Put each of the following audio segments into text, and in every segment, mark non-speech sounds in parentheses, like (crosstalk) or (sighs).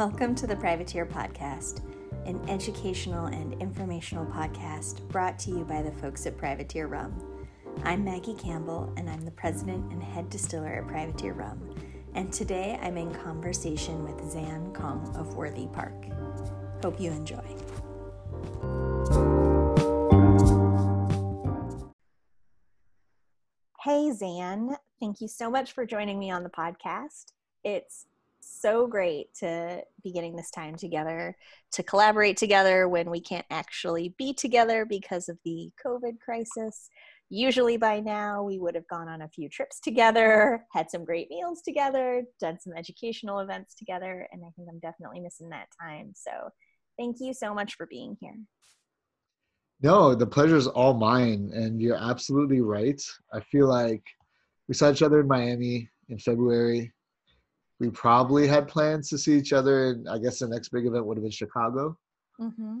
Welcome to the Privateer Podcast, an educational and informational podcast brought to you by the folks at Privateer Rum. I'm Maggie Campbell, and I'm the president and head distiller at Privateer Rum. And today I'm in conversation with Zan Kong of Worthy Park. Hope you enjoy. Hey, Zan. Thank you so much for joining me on the podcast. It's so great to be getting this time together to collaborate together when we can't actually be together because of the COVID crisis. Usually by now, we would have gone on a few trips together, had some great meals together, done some educational events together, and I think I'm definitely missing that time. So, thank you so much for being here. No, the pleasure is all mine, and you're absolutely right. I feel like we saw each other in Miami in February we probably had plans to see each other and i guess the next big event would have been chicago. Mm-hmm.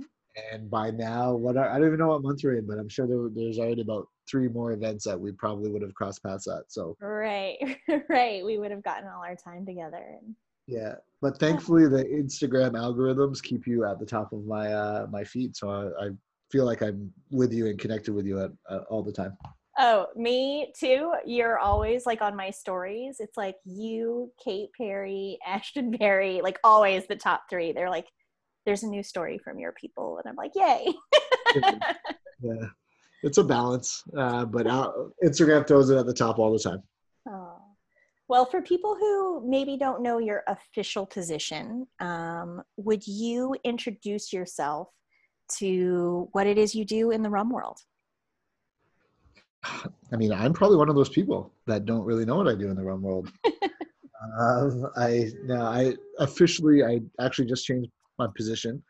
and by now what are, i don't even know what month we're in but i'm sure there, there's already about three more events that we probably would have crossed paths at so. Right (laughs) right we would have gotten all our time together yeah but thankfully the instagram algorithms keep you at the top of my uh my feed so i, I feel like i'm with you and connected with you at, uh, all the time Oh, me too. You're always like on my stories. It's like you, Kate Perry, (laughs) Ashton Berry, like always the top three. They're like, there's a new story from your people. And I'm like, yay. yeah. It's a balance. Uh, but uh, Instagram throws it at the top all the time. Oh. Well, for people who maybe don't know your official position, um, would you introduce yourself to what it is you do in the rum world? (sighs) I mean, I'm probably one of those people that don't really know what I do in the rum world. (laughs) um, I now I officially I actually just changed my position,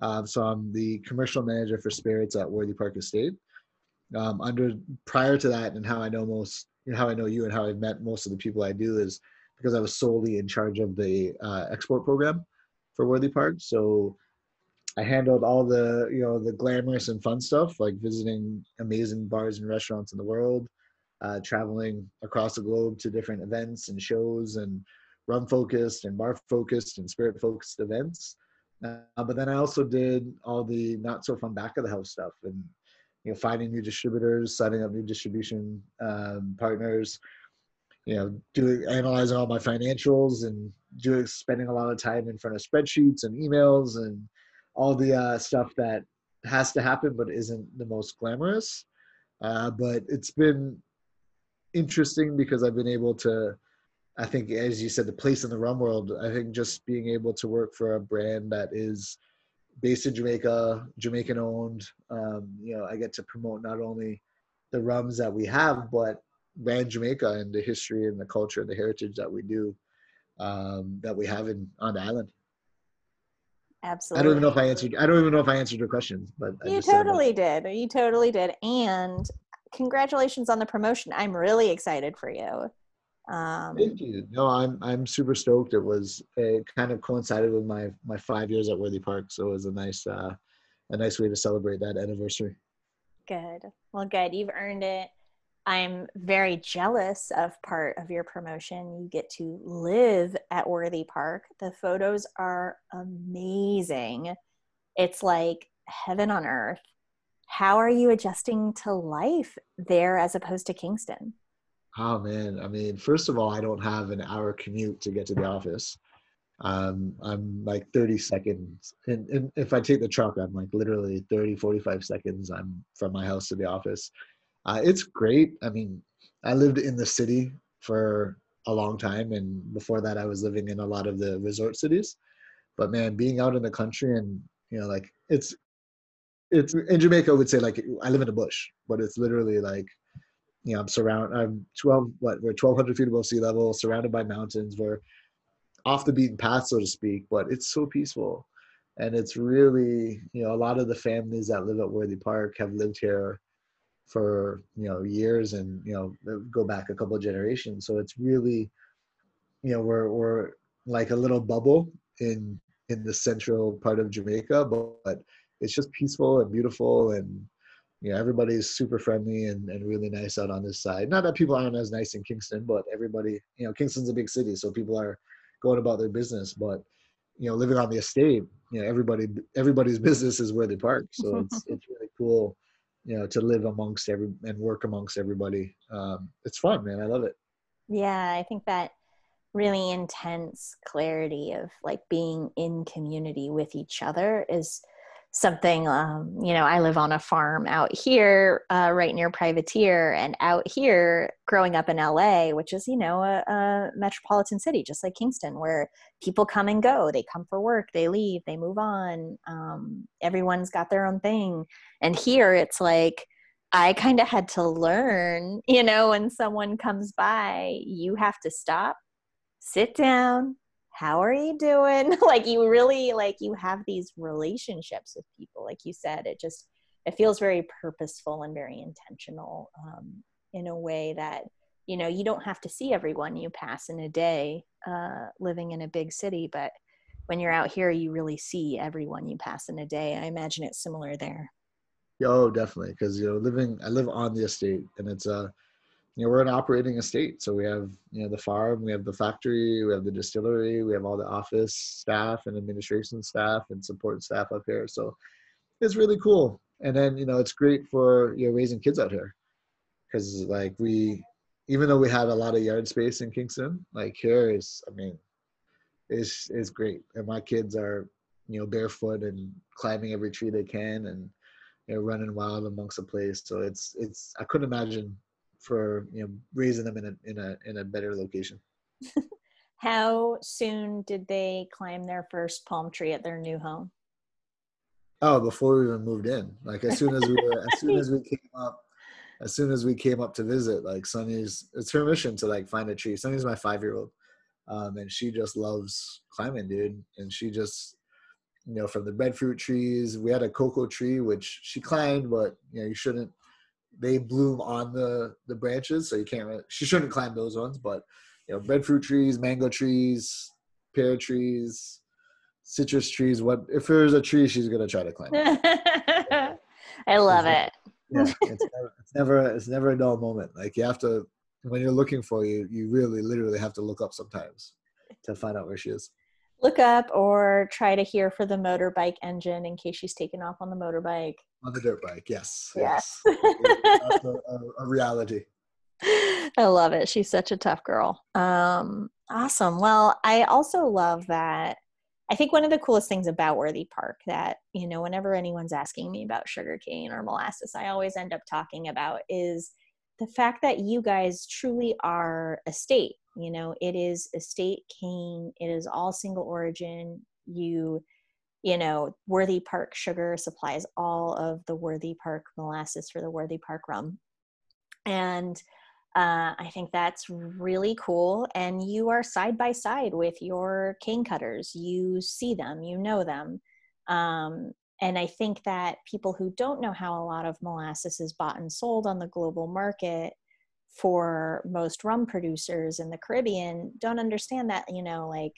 um, so I'm the commercial manager for spirits at Worthy Park Estate. Um, under prior to that, and how I know most, you know, how I know you, and how I've met most of the people I do is because I was solely in charge of the uh, export program for Worthy Park. So I handled all the you know the glamorous and fun stuff like visiting amazing bars and restaurants in the world, uh, traveling across the globe to different events and shows and rum focused and bar focused and spirit focused events. Uh, but then I also did all the not so fun back of the house stuff and you know finding new distributors, setting up new distribution um, partners, you know doing analyzing all my financials and doing spending a lot of time in front of spreadsheets and emails and all the uh, stuff that has to happen but isn't the most glamorous. Uh, but it's been interesting because I've been able to, I think, as you said, the place in the rum world. I think just being able to work for a brand that is based in Jamaica, Jamaican owned. Um, you know, I get to promote not only the rums that we have, but brand Jamaica and the history and the culture and the heritage that we do um, that we have in on the island. Absolutely. I don't even know if I answered. I don't even know if I answered your questions, but you totally did. You totally did. And congratulations on the promotion. I'm really excited for you. Um, Thank you. No, I'm I'm super stoked. It was it kind of coincided with my my five years at Worthy Park, so it was a nice uh, a nice way to celebrate that anniversary. Good. Well, good. You've earned it. I'm very jealous of part of your promotion. You get to live at Worthy Park. The photos are amazing. It's like heaven on earth. How are you adjusting to life there as opposed to Kingston? Oh man, I mean, first of all, I don't have an hour commute to get to the office. Um, I'm like 30 seconds. And, and if I take the truck, I'm like literally 30, 45 seconds. I'm from my house to the office uh, it's great. I mean, I lived in the city for a long time, and before that, I was living in a lot of the resort cities. But man, being out in the country and you know, like it's it's in Jamaica, I would say like I live in a bush, but it's literally like you know I'm surrounded. I'm 12 what we're 1,200 feet above sea level, surrounded by mountains. We're off the beaten path, so to speak, but it's so peaceful. And it's really, you know, a lot of the families that live at Worthy Park have lived here for you know years and you know uh, go back a couple of generations. So it's really you know we're we're like a little bubble in in the central part of jamaica but, but it's just peaceful and beautiful and you know everybody's super friendly and, and really nice out on this side. Not that people aren't as nice in kingston but everybody you know kingston's a big city so people are going about their business. But you know, living on the estate, you know, everybody everybody's (laughs) business is where they park. So it's (laughs) it's really cool, you know, to live amongst every and work amongst everybody. Um, it's fun, man. I love it. Yeah, I think that really intense clarity of like being in community with each other is something um, you know i live on a farm out here uh, right near privateer and out here growing up in la which is you know a, a, metropolitan city just like kingston where people come and go they come for work they leave they move on um, everyone's got their own thing. And here it's like i kind of had to learn you know when someone comes by you have to stop sit down how are you doing? (laughs) Like you really like you have these relationships with people like you said it just it feels very purposeful and very intentional um, in a way that you know you don't have to see everyone you pass in a day uh, living in a big city but when you're out here you really see everyone you pass in a day. I imagine it's similar there. Oh definitely because you know living i live on the estate and it's a you know, we're an operating estate. So we have, you know, the farm, we have the factory, we have the distillery, we have all the office staff and administration staff and support staff up here. So it's really cool. And then, you know, it's great for, you know, raising kids out here. Cause like we, even though we have a lot of yard space in Kingston, like here is, I mean, is is great. And my kids are, you know, barefoot and climbing every tree they can and, you know, running wild amongst the place. So it's, it's, I couldn't imagine for you know raising them in a in a in a better location. (laughs) How soon did they climb their first palm tree at their new home? Oh, before we even moved in. Like as soon as we were, as soon as we (laughs) came up, as soon as we came up to visit, like Sunny's, it's her mission to like find a tree. Sunny's my five year old, um, and she just loves climbing, dude. And she just, you know, from the breadfruit trees, we had a cocoa tree which she climbed, but you know, you shouldn't they bloom on the the branches, so you can't. Really, she shouldn't climb those ones, but you know, breadfruit trees, mango trees, pear trees, citrus trees. What if there's a tree she's gonna try to climb? (laughs) I love it. yeah, it's never, it's never it's never a dull moment. Like you have to when you're looking for you, you really literally have to look up sometimes to find out where she is look up or try to hear for the motorbike engine in case she's taken off on the motorbike. On the dirt bike, yes. Yes. yes. a, a, reality. (laughs) I love it. She's such a tough girl. Um, awesome. Well, I also love that. I think one of the coolest things about Worthy Park that, you know, whenever anyone's asking me about sugarcane or molasses, I always end up talking about is the fact that you guys truly are a state you know it is estate cane it is all single origin you you know worthy park sugar supplies all of the worthy park molasses for the worthy park rum. And uh, i think that's really cool and you are side by side with your cane cutters. You see them you know them. Um, and i think that people who don't know how a lot of molasses is bought and sold on the global market for most rum producers in the Caribbean don't understand that, you know, like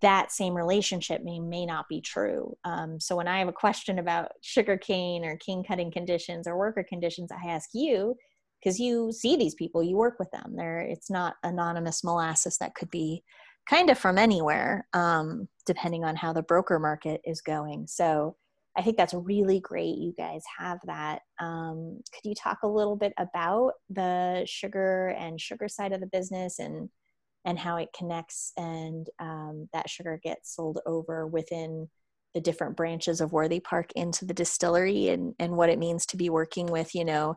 that same relationship may, may not be true. Um, so when I have a question about sugar cane or cane cutting conditions or worker conditions, I ask you because you see these people, you work with them. There, it's not anonymous molasses that could be kind of from anywhere, um, depending on how the broker market is going. So I think that's really great. You guys have that. Um, could you talk a little bit about the sugar and sugar side of the business and and how it connects and um, that sugar gets sold over within the different branches of Worthy Park into the distillery and and what it means to be working with you know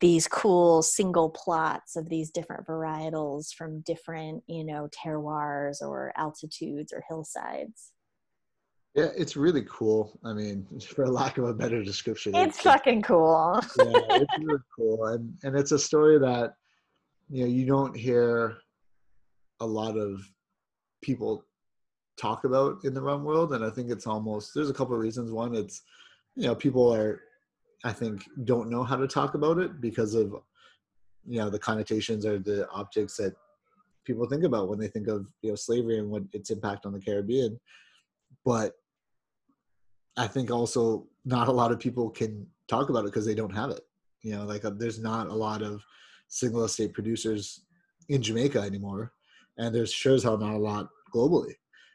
these cool single plots of these different varietals from different you know terroirs or altitudes or hillsides. Yeah, it's really cool. I mean, (laughs) for lack of a better description, it's, it's fucking cool. yeah, it's really cool, and and it's a story that you know you don't hear a lot of people talk about in the rum world, and I think it's almost there's a couple of reasons. One, it's you know people are I think don't know how to talk about it because of you know the connotations or the optics that people think about when they think of you know slavery and what its impact on the Caribbean but I think also not a lot of people can talk about it because they don't have it. You know, like uh, there's not a lot of single estate producers in Jamaica anymore, and there's sure as hell not a lot globally.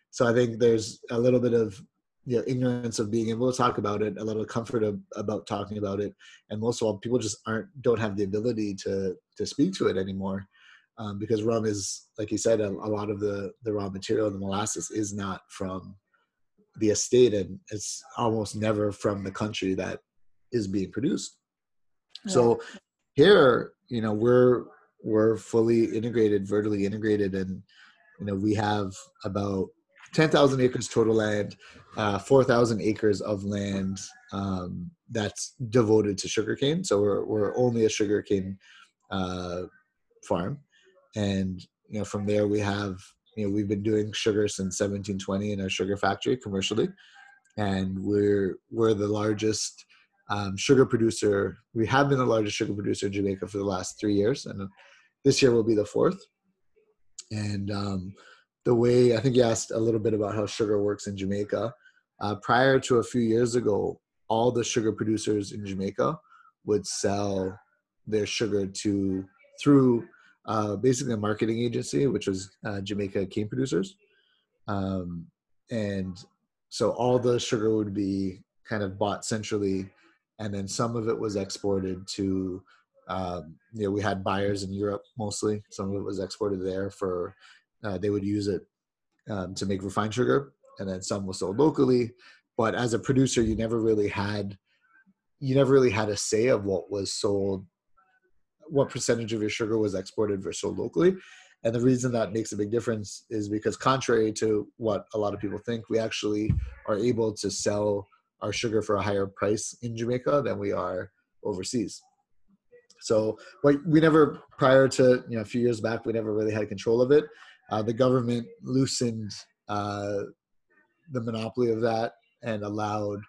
so I think there's a little bit of you know ignorance of being able to talk about it, a little comfort of, about talking about it, and most of all, people just aren't don't have the ability to to speak to it anymore. Um, because rum is, like you said, a, a lot of the the raw material, the molasses, is not from the estate, and it's almost never from the country that is being produced. Yeah. So here, you know, we're we're fully integrated, vertically integrated, and you know we have about 10,000 acres total land, uh, 4,000 acres of land um, that's devoted to sugarcane. So we're we're only a sugarcane uh, farm, and you know from there we have you know we've been doing sugar since 1720 in our sugar factory commercially, and we're we're the largest um, sugar producer. We have been the largest sugar producer in Jamaica for the last three years, and this year will be the fourth. And um, the way I think you asked a little bit about how sugar works in Jamaica. Uh, prior to a few years ago, all the sugar producers in Jamaica would sell their sugar to through uh, basically a marketing agency, which was uh, Jamaica Cane Producers, um, and so all the sugar would be kind of bought centrally and then some of it was exported to um, you know we had buyers in europe mostly. Some of it was exported there for uh, they would use it um, to make refined sugar and then some was sold locally. But as a producer you never really had you never really had a say of what was sold what percentage of your sugar was exported versus sold locally and the reason that makes a big difference is because contrary to what a lot of people think we actually are able to sell our sugar for a higher price in Jamaica than we are overseas. So we never, prior to you know a few years back, we never really had control of it. Uh, the government loosened uh, the monopoly of that and allowed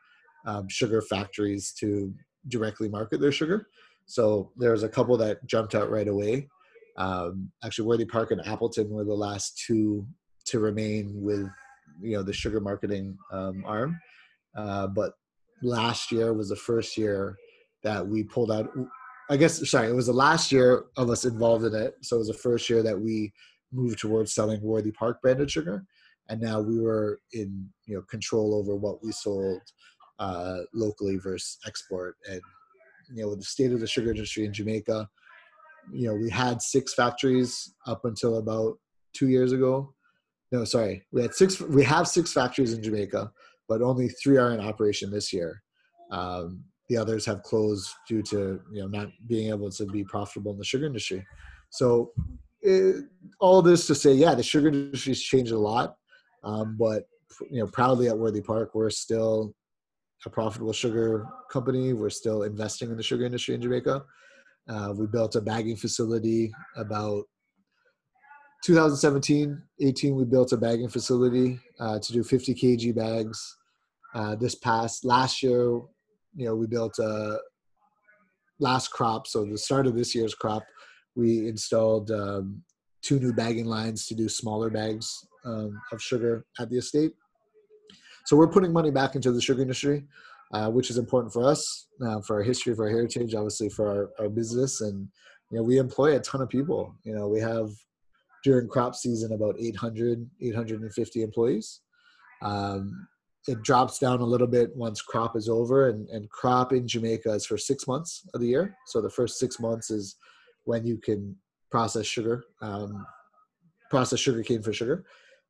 um, sugar factories to directly market their sugar. So there's a couple that jumped out right away. Um, actually, Worthy Park and Appleton were the last two to remain with you know the sugar marketing um, arm. Uh, but last year was the first year that we pulled out. I guess sorry, it was the last year of us involved in it. So it was the first year that we moved towards selling Worthy Park branded sugar, and now we were in you know control over what we sold uh, locally versus export. And you know, the state of the sugar industry in Jamaica, you know, we had six factories up until about two years ago. No, sorry, we had six. We have six factories in Jamaica but only three are in operation this year. Um, the others have closed due to you know not being able to be profitable in the sugar industry. So it, all this to say, yeah, the sugar industry's changed a lot, um, but you know, proudly at Worthy Park, we're still a profitable sugar company. We're still investing in the sugar industry in Jamaica. Uh, we built a bagging facility about 2017 18 we built a bagging facility uh, to do 50 kg bags uh, this past last year you know we built a last crop so the start of this year's crop we installed um, two new bagging lines to do smaller bags um, of sugar at the estate so we're putting money back into the sugar industry uh, which is important for us uh, for our history for our heritage obviously for our, our business. And you know we employ a ton of people. You know we have during crop season about 800 850 employees. Um, it drops down a little bit once crop is over and, and crop in jamaica is for six months of the year. So the first six months is when you can process sugar um, process sugar cane for sugar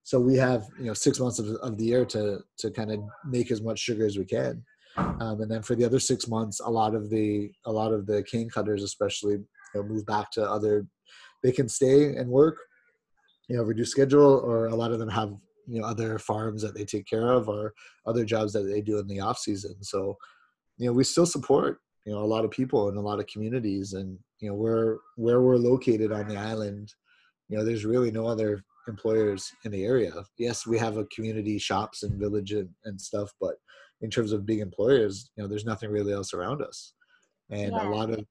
so we have you know six months of, of the year to to kind of make as much sugar as we can. Um, and then for the other six months a lot of the a lot of the cane cutters especially you know, move back to other they can stay and work you know reduced schedule or a lot of them have you know other farms that they take care of or other jobs that they do in the off season. So you know we still support you know a lot of people and a lot of communities and you know where where we're located on the island you know there's really no other employers in the area yes we have a community shops and village and, and stuff but in terms of big employers you know there's nothing really else around us and yeah. a lot of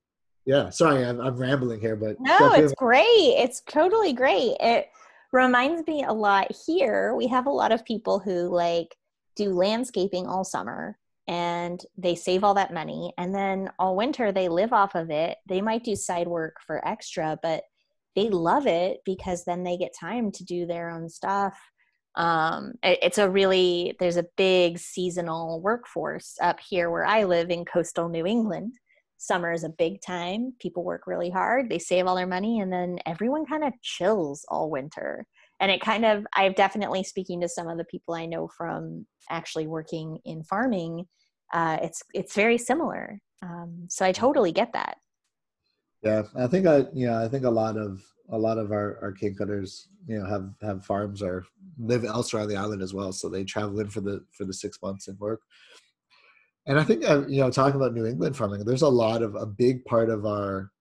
yeah sorry I'm, I'm rambling here but no it's great it's totally great it reminds me a lot here. We have a lot of people who like do landscaping all summer and they save all that money and then all winter they live off of it. They might do side work for extra, but they love it because then they get time to do their own stuff. Um, it, it's a really there's a big seasonal workforce up here where i live in coastal new england. Summer is a big time. People work really hard. They save all their money and then everyone kind of chills all winter. And it kind of i've definitely speaking to some of the people i know from actually working in farming uh, it's it's very similar. Um, so i totally get that yeah i think i know i think a lot of a lot of our, our cane cutters you know have have farms or live elsewhere on the island as well so they travel in for the for the six months and work. And i think uh, you know talking about new england farming there's a lot of a big part of our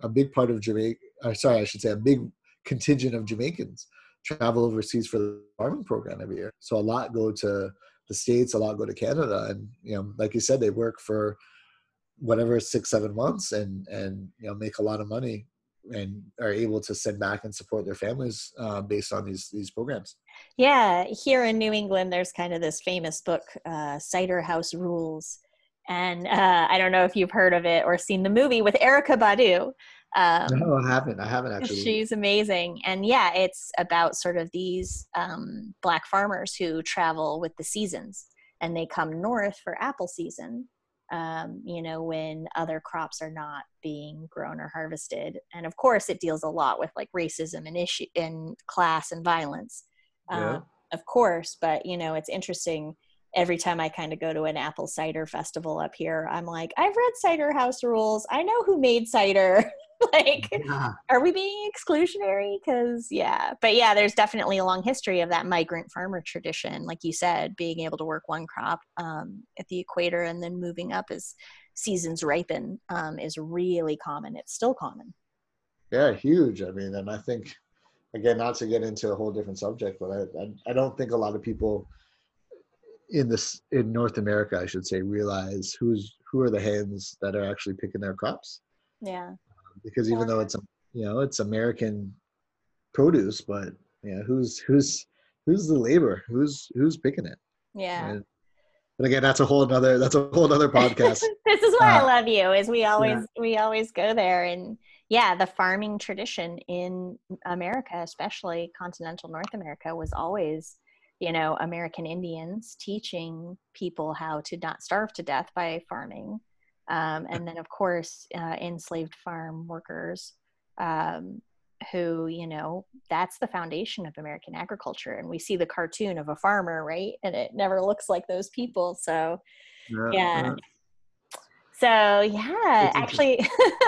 a big part of jamaica uh, sorry i should say a big contingent of jamaicans travel overseas for the farming program every year. So a lot go to the states a lot go to canada and you know like you said they work for whatever six seven months and and you know make a lot of money and are able to send back and support their families uh, based on these these programs. Yeah, here in New England, there's kind of this famous book, uh, Cider House Rules, and uh, I don't know if you've heard of it or seen the movie with Erykah Badu. Um, no, I haven't. I haven't actually. She's amazing, and yeah, it's about sort of these um, black farmers who travel with the seasons, and they come north for apple season, um, you know, when other crops are not being grown or harvested. And of course, it deals a lot with like racism and issue and class and violence, yeah. Um, of course. But you know, it's interesting. Every time I kind of go to an apple cider festival up here, I'm like, I've read Cider House Rules. I know who made cider. (laughs) like yeah. are we being exclusionary because yeah but yeah there's definitely a long history of that migrant farmer tradition like you said being able to work one crop um, at the equator and then moving up as seasons ripen um, is really common it's still common yeah huge i mean and i think again not to get into a whole different subject but i i, I don't think a lot of people in this in north america i should say realize who's who are the hands that are actually picking their crops yeah because even though it's you know it's American produce, but yeah, who's who's who's the labor? Who's who's picking it? Yeah. And, but again, that's a whole other that's a whole other podcast. (laughs) this is why uh, I love you. Is we always yeah. we always go there and yeah, the farming tradition in America, especially continental North America, was always you know American Indians teaching people how to not starve to death by farming. Um, and then of course uh, enslaved farm workers um, who you know that's the foundation of american agriculture. And we see the cartoon of a farmer right? And it never looks like those people. So yeah, yeah. so yeah actually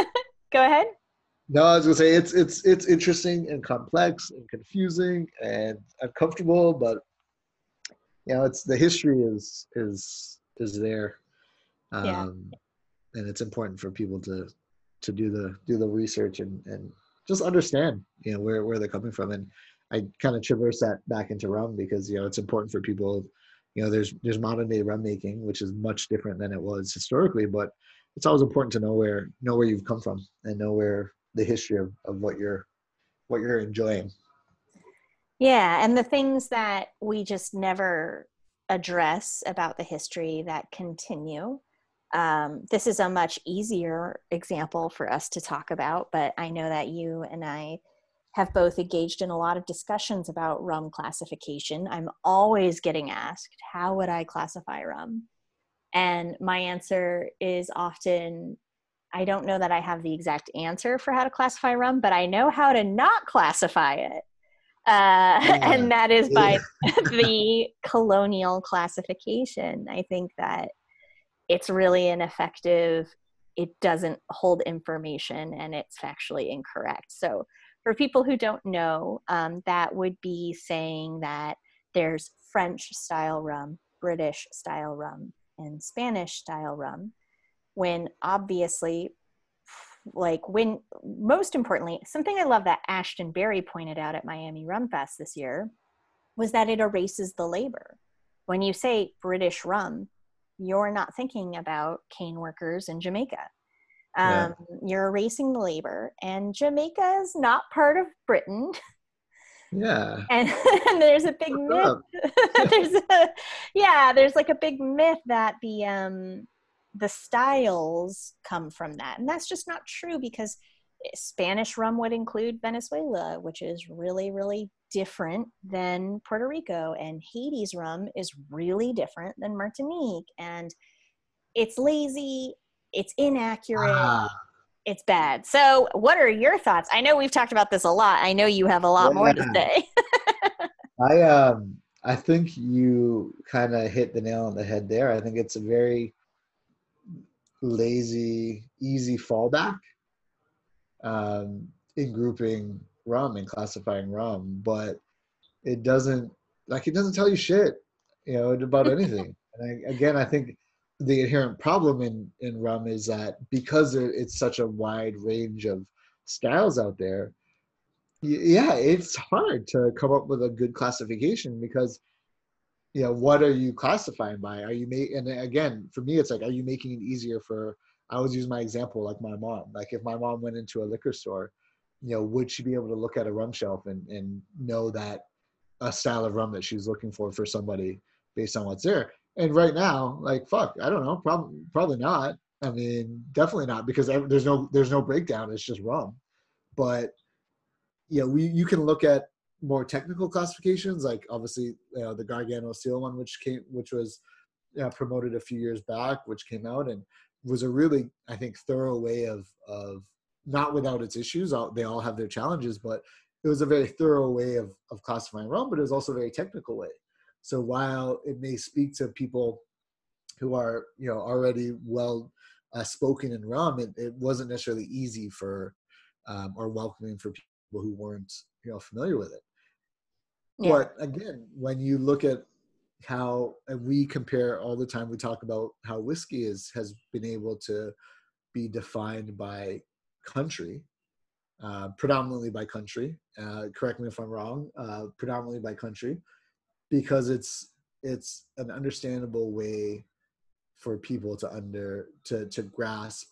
(laughs) go ahead. No i was gonna say it's it's it's interesting and complex and confusing and uncomfortable but you know it's the history is is is there um, yeah and it's important for people to to do the do the research and and just understand you know where where they're coming from. And i kind of traverse that back into rum because you know it's important for people you know there's there's modern day rum making which is much different than it was historically but it's always important to know where know where you've come from and know where the history of, of what you're what you're enjoying yeah and the things that we just never address about the history that continue um, this is a much easier example for us to talk about, but I know that you and I have both engaged in a lot of discussions about rum classification. I'm always getting asked, how would I classify rum? And my answer is often, I don't know that I have the exact answer for how to classify rum, but I know how to not classify it. Uh, (laughs) yeah. And that is by (laughs) (laughs) the colonial classification. I think that it's really ineffective it doesn't hold information and it's factually incorrect so for people who don't know um, that would be saying that there's french style rum british style rum and spanish style rum when obviously like when most importantly something i love that ashton berry pointed out at miami rum fest this year was that it erases the labor when you say british rum you're not thinking about cane workers in Jamaica. Um, yeah. You're erasing the labor, and Jamaica is not part of Britain. Yeah. And, (laughs) and there's a big myth. (laughs) there's a, yeah, there's like a big myth that the um the styles come from that. And that's just not true because Spanish rum would include Venezuela, which is really, really different than Puerto Rico, and Haiti's rum is really different than Martinique. And it's lazy, it's inaccurate, ah. it's bad. So, what are your thoughts? I know we've talked about this a lot. I know you have a lot yeah. more to say. (laughs) I um I think you kind of hit the nail on the head there. I think it's a very lazy, easy fallback um, in grouping rum and classifying rum, but it doesn't like it doesn't tell you shit, you know, about anything. (laughs) and I, again, I think the inherent problem in in rum is that because it's such a wide range of styles out there, yeah, it's hard to come up with a good classification because you know what are you classifying by? Are you making and again for me it's like are you making it easier for i always use my example like my mom. Like if my mom went into a liquor store you know would she be able to look at a rum shelf and and know that a style of rum that she's looking for for somebody based on what's there? And right now like fuck i don't know probably probably not. I mean definitely not because there's no there's no breakdown it's just rum. But you know we you can look at more technical classifications, like obviously you know, the Gargano seal one, which came, which was uh, promoted a few years back, which came out and was a really, I think, thorough way of of not without its issues. They all have their challenges, but it was a very thorough way of of classifying rum, but it was also a very technical way. So while it may speak to people who are you know already well uh, spoken in rum, it, it wasn't necessarily easy for um, or welcoming for people who weren't you know familiar with it. Yeah. But again, when you look at how we compare all the time, we talk about how whiskey is has been able to be defined by country, uh, predominantly by country. Uh, correct me if I'm wrong. Uh, predominantly by country, because it's it's an understandable way for people to under to to grasp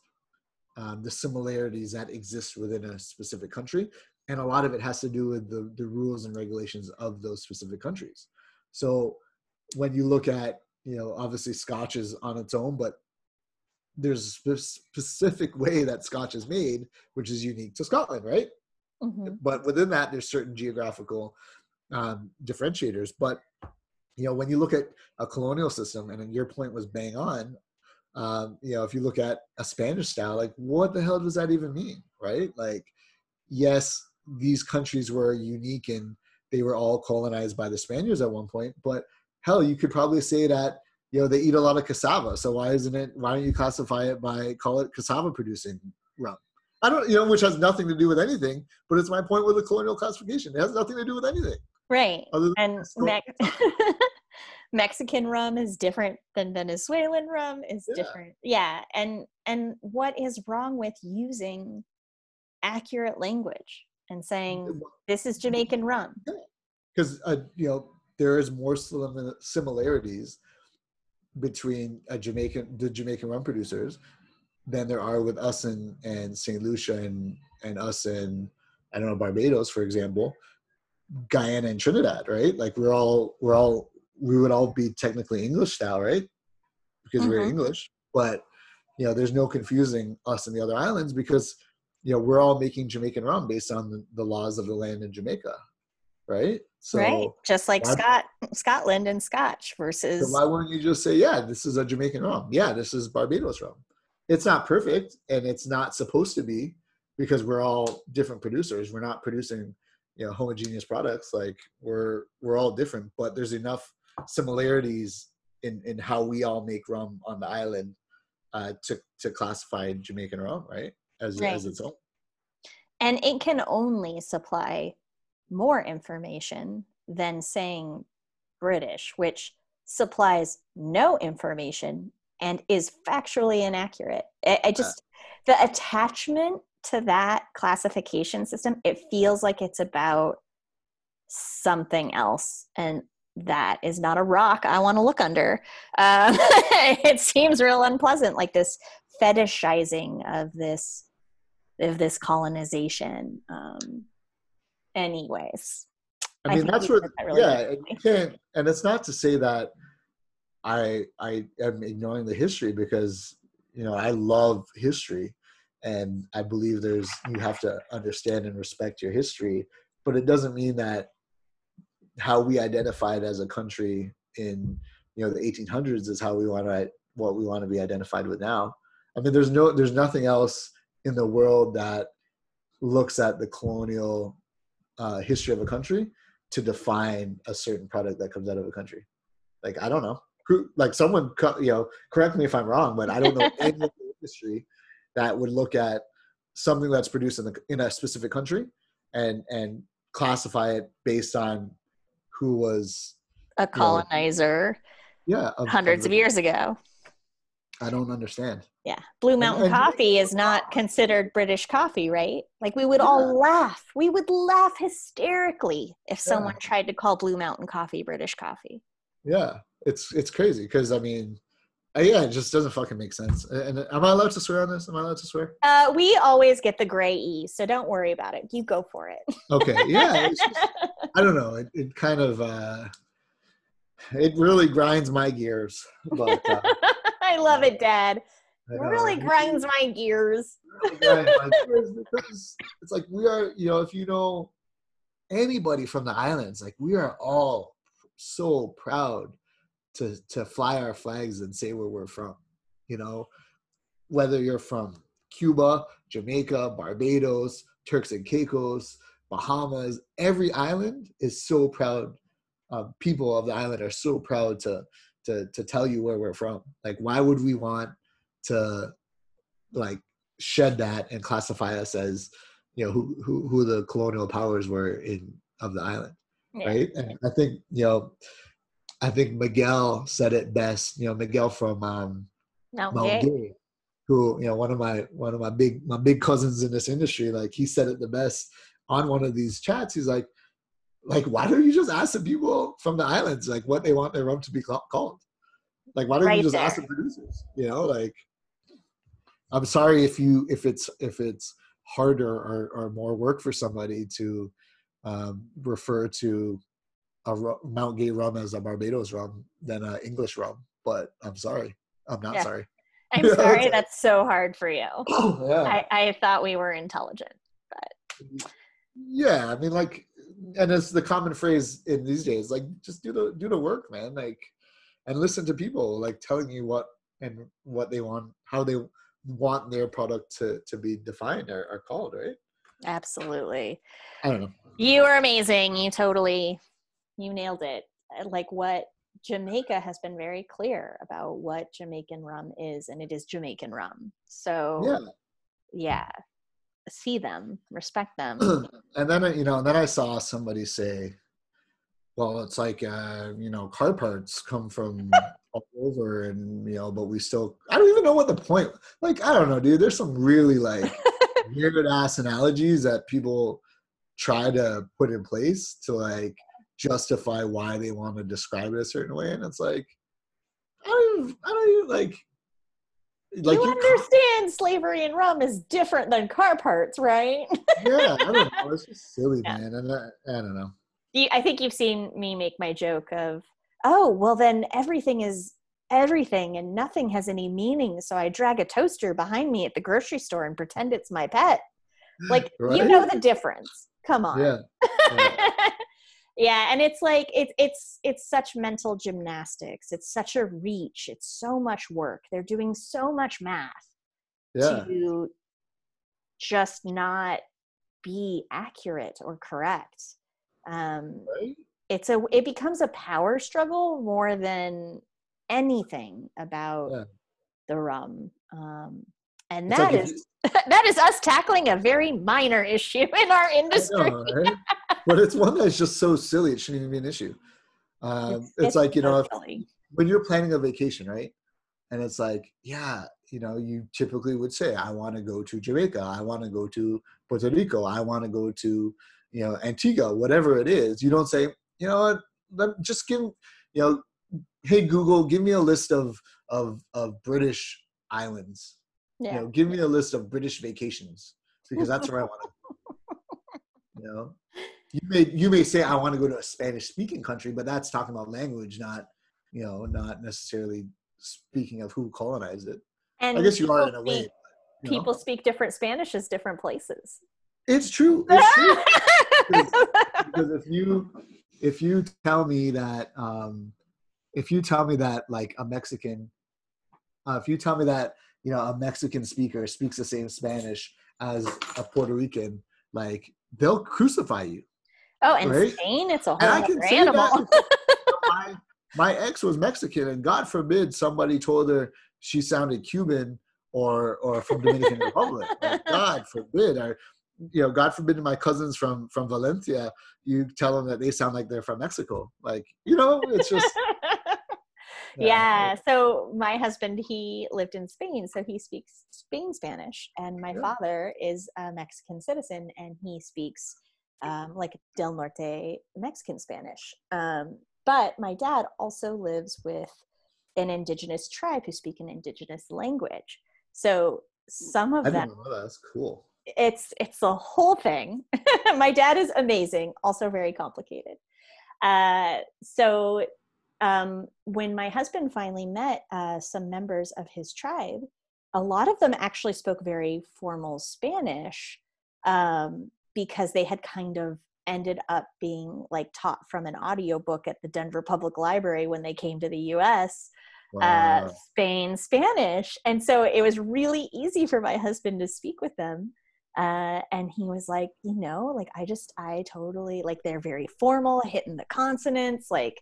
um, the similarities that exist within a specific country and a lot of it has to do with the, the rules and regulations of those specific countries. So when you look at you know obviously scotch is on its own but there's a specific way that scotch is made which is unique to scotland right? Mm-hmm. but within that there's certain geographical um, differentiators. But you know when you look at a colonial system and your point was bang on um, you know if you look at a spanish style like what the hell does that even mean right? Like yes these countries were unique and they were all colonized by the Spaniards at one point. But hell, you could probably say that you know they eat a lot of cassava. So why isn't it? Why don't you classify it by call it cassava producing rum? I don't, you know, which has nothing to do with anything. But it's my point with the colonial classification. It has nothing to do with anything. Right. and (laughs) Mexican rum is different than Venezuelan rum is yeah. different. Yeah. And and what is wrong with using accurate language? And saying this is Jamaican rum. Because uh, you know there is more similarities between a Jamaican the Jamaican rum producers than there are with us and and Saint Lucia and and us and I don't know Barbados for example, Guyana and Trinidad, right? Like we're all we're all we would all be technically English style, right? Because mm-hmm. we're English, but you know, there's no confusing us and the other islands because you know we're all making Jamaican rum based on the, the laws of the land in Jamaica, right? So right, just like Scott, Scotland and Scotch versus. So why wouldn't you just say, yeah, this is a Jamaican rum? Yeah, this is Barbados rum. It's not perfect, and it's not supposed to be because we're all different producers. We're not producing, you know, homogeneous products. Like we're we're all different, but there's enough similarities in in how we all make rum on the island uh, to to classify Jamaican rum, right? As, right. as its own. And it can only supply more information than saying British, which supplies no information and is factually inaccurate. I, I just, the attachment to that classification system, it feels like it's about something else. And that is not a rock I want to look under. Um, (laughs) it seems real unpleasant, like this fetishizing of this of this colonization um anyways i mean I that's what that really yeah you can't and it's not to say that i i am ignoring the history because you know i love history and I believe there's you have to understand and respect your history, but it doesn't mean that how we identified as a country in you know the 1800s is how we want to what we want to be identified with now. I mean, there's no there's nothing else in the world that looks at the colonial uh, history of a country to define a certain product that comes out of a country. Like I don't know who, like someone you know correct me if I'm wrong, but I don't know (laughs) any industry that would look at something that's produced in the in a specific country and and classify it based on who was a colonizer. You know, yeah, of, hundreds of, of years ago. I don't understand. Yeah. Blue Mountain and, and, coffee is not considered British coffee, right? Like we would yeah. all laugh. We would laugh hysterically if someone yeah. tried to call Blue Mountain coffee British coffee. Yeah. It's it's crazy because I mean uh, yeah, it just doesn't fucking make sense. And am I allowed to swear on this? Am I allowed to swear? Uh, we always get the gray E, so don't worry about it. You go for it. Okay. Yeah. (laughs) Just, I don't know. It, it kind of uh, it really grinds my gears. (laughs) But uh, I love it, Dad. It really grinds my gears. My gears because it's like we are, you know, if you know anybody from the islands, like we are all so proud to to fly our flags and say where we're from. You know, whether you're from Cuba, Jamaica, Barbados, Turks and Caicos, Bahamas, every island is so proud. Uh, people of the island are so proud to to to tell you where we're from. Like, why would we want to like shed that and classify us as you know who who, who the colonial powers were in of the island, yeah. right? And I think you know I think Miguel said it best. You know, Miguel from um, Mount. Gay, who you know one of my one of my big my big cousins in this industry. Like he said it the best on one of these chats. He's like, like why don't you just ask the people from the islands like what they want their rum to be called? Like why don't right you just there. ask the producers? You know, like I'm sorry if you if it's if it's harder or, or more work for somebody to um, refer to a Mount Gay rum as a Barbados rum than an English rum. But I'm sorry, I'm not yeah. sorry. I'm sorry. (laughs) that's so hard for you. (clears throat) yeah. I, I thought we were intelligent, but yeah, I mean, like, and it's the common phrase in these days, like, just do the do the work, man. Like, and listen to people like telling you what and what they want, how they want their product to to be defined or, or called, right? Absolutely. I don't know. You are amazing. You totally you nailed it. Uh, like what Jamaica has been very clear about what Jamaican rum is, and it is Jamaican rum. So, yeah, yeah see them, respect them. (clears throat) and then you know, and then I saw somebody say, "Well, it's like uh, you know, car parts come from (laughs) all over, and you know, but we still." I don't even know what the point. Like, I don't know, dude. There's some really like (laughs) weird ass analogies that people try to put in place to like justify why they want to describe it a certain way, and it's like, I don't, I don't even like. Like you understand slavery and rum is different than car parts, right? yeah, I don't know. (laughs) It's just silly, yeah. man. And I, I don't know. I think you've seen me make my joke of, oh, well, then everything is everything and nothing has any meaning. So I drag a toaster behind me at the grocery store and pretend it's my pet. Like, right? you know the difference. Come on. Yeah. (laughs) yeah yeah and it's like it's it's it's such mental gymnastics it's such a reach it's so much work they're doing so much math yeah. to just not be accurate or correct um right? it's a it becomes a power struggle more than anything about yeah. the rum um and that like is you, (laughs) that is us tackling a very minor issue in our industry know, right? But it's one that's just so silly it shouldn't even be an issue. Um, it's, it's, it's, like you know if, when you're planning a vacation right and it's like yeah you know you typically would say i want to go to jamaica i want to go to puerto rico i want to go to you know antigua whatever it is you don't say you know what let, just give you know hey google give me a list of of of british islands. Yeah. you know give me a list of british vacations because that's where i want to you know (laughs) you may you may say I want to go to a Spanish speaking country, but that's talking about language, not you know, not necessarily speaking of who colonized it. And I guess you are in a way. You know? people speak different Spanishes different places. It's true. It's (laughs) true. because, because if you if you tell me that um, if you tell me that like a Mexican, uh, if you tell me that you know a Mexican speaker speaks the same Spanish as a Puerto Rican, like they'll crucify you. Oh, and Right? Spain, it's a And I whole can other animal. (laughs) my, my ex was Mexican, and God forbid somebody told her she sounded Cuban or or from Dominican (laughs) Republic. Like, God forbid, or you know, God forbid my cousins from from Valencia, you tell them that they sound like they're from Mexico. Like you know, it's just (laughs) yeah. So my husband, he lived in Spain, so he speaks Spain Spanish, and my Yeah. father is a Mexican citizen, and he speaks um, like Del Norte Mexican Spanish. Um, but my dad also lives with an indigenous tribe who speak an indigenous language. So some of I them know that. That's cool. it's it's a whole thing (laughs) my dad is amazing also very complicated uh, so um, when my husband finally met uh, some members of his tribe a lot of them actually spoke very formal spanish um, because they had kind of ended up being like taught from an audiobook at the denver public library when they came to the us uh, Spain Spanish. And so it was really easy for my husband to speak with them. Uh, and he was like, you know, like I just, I totally, like they're very formal, hitting the consonants. Like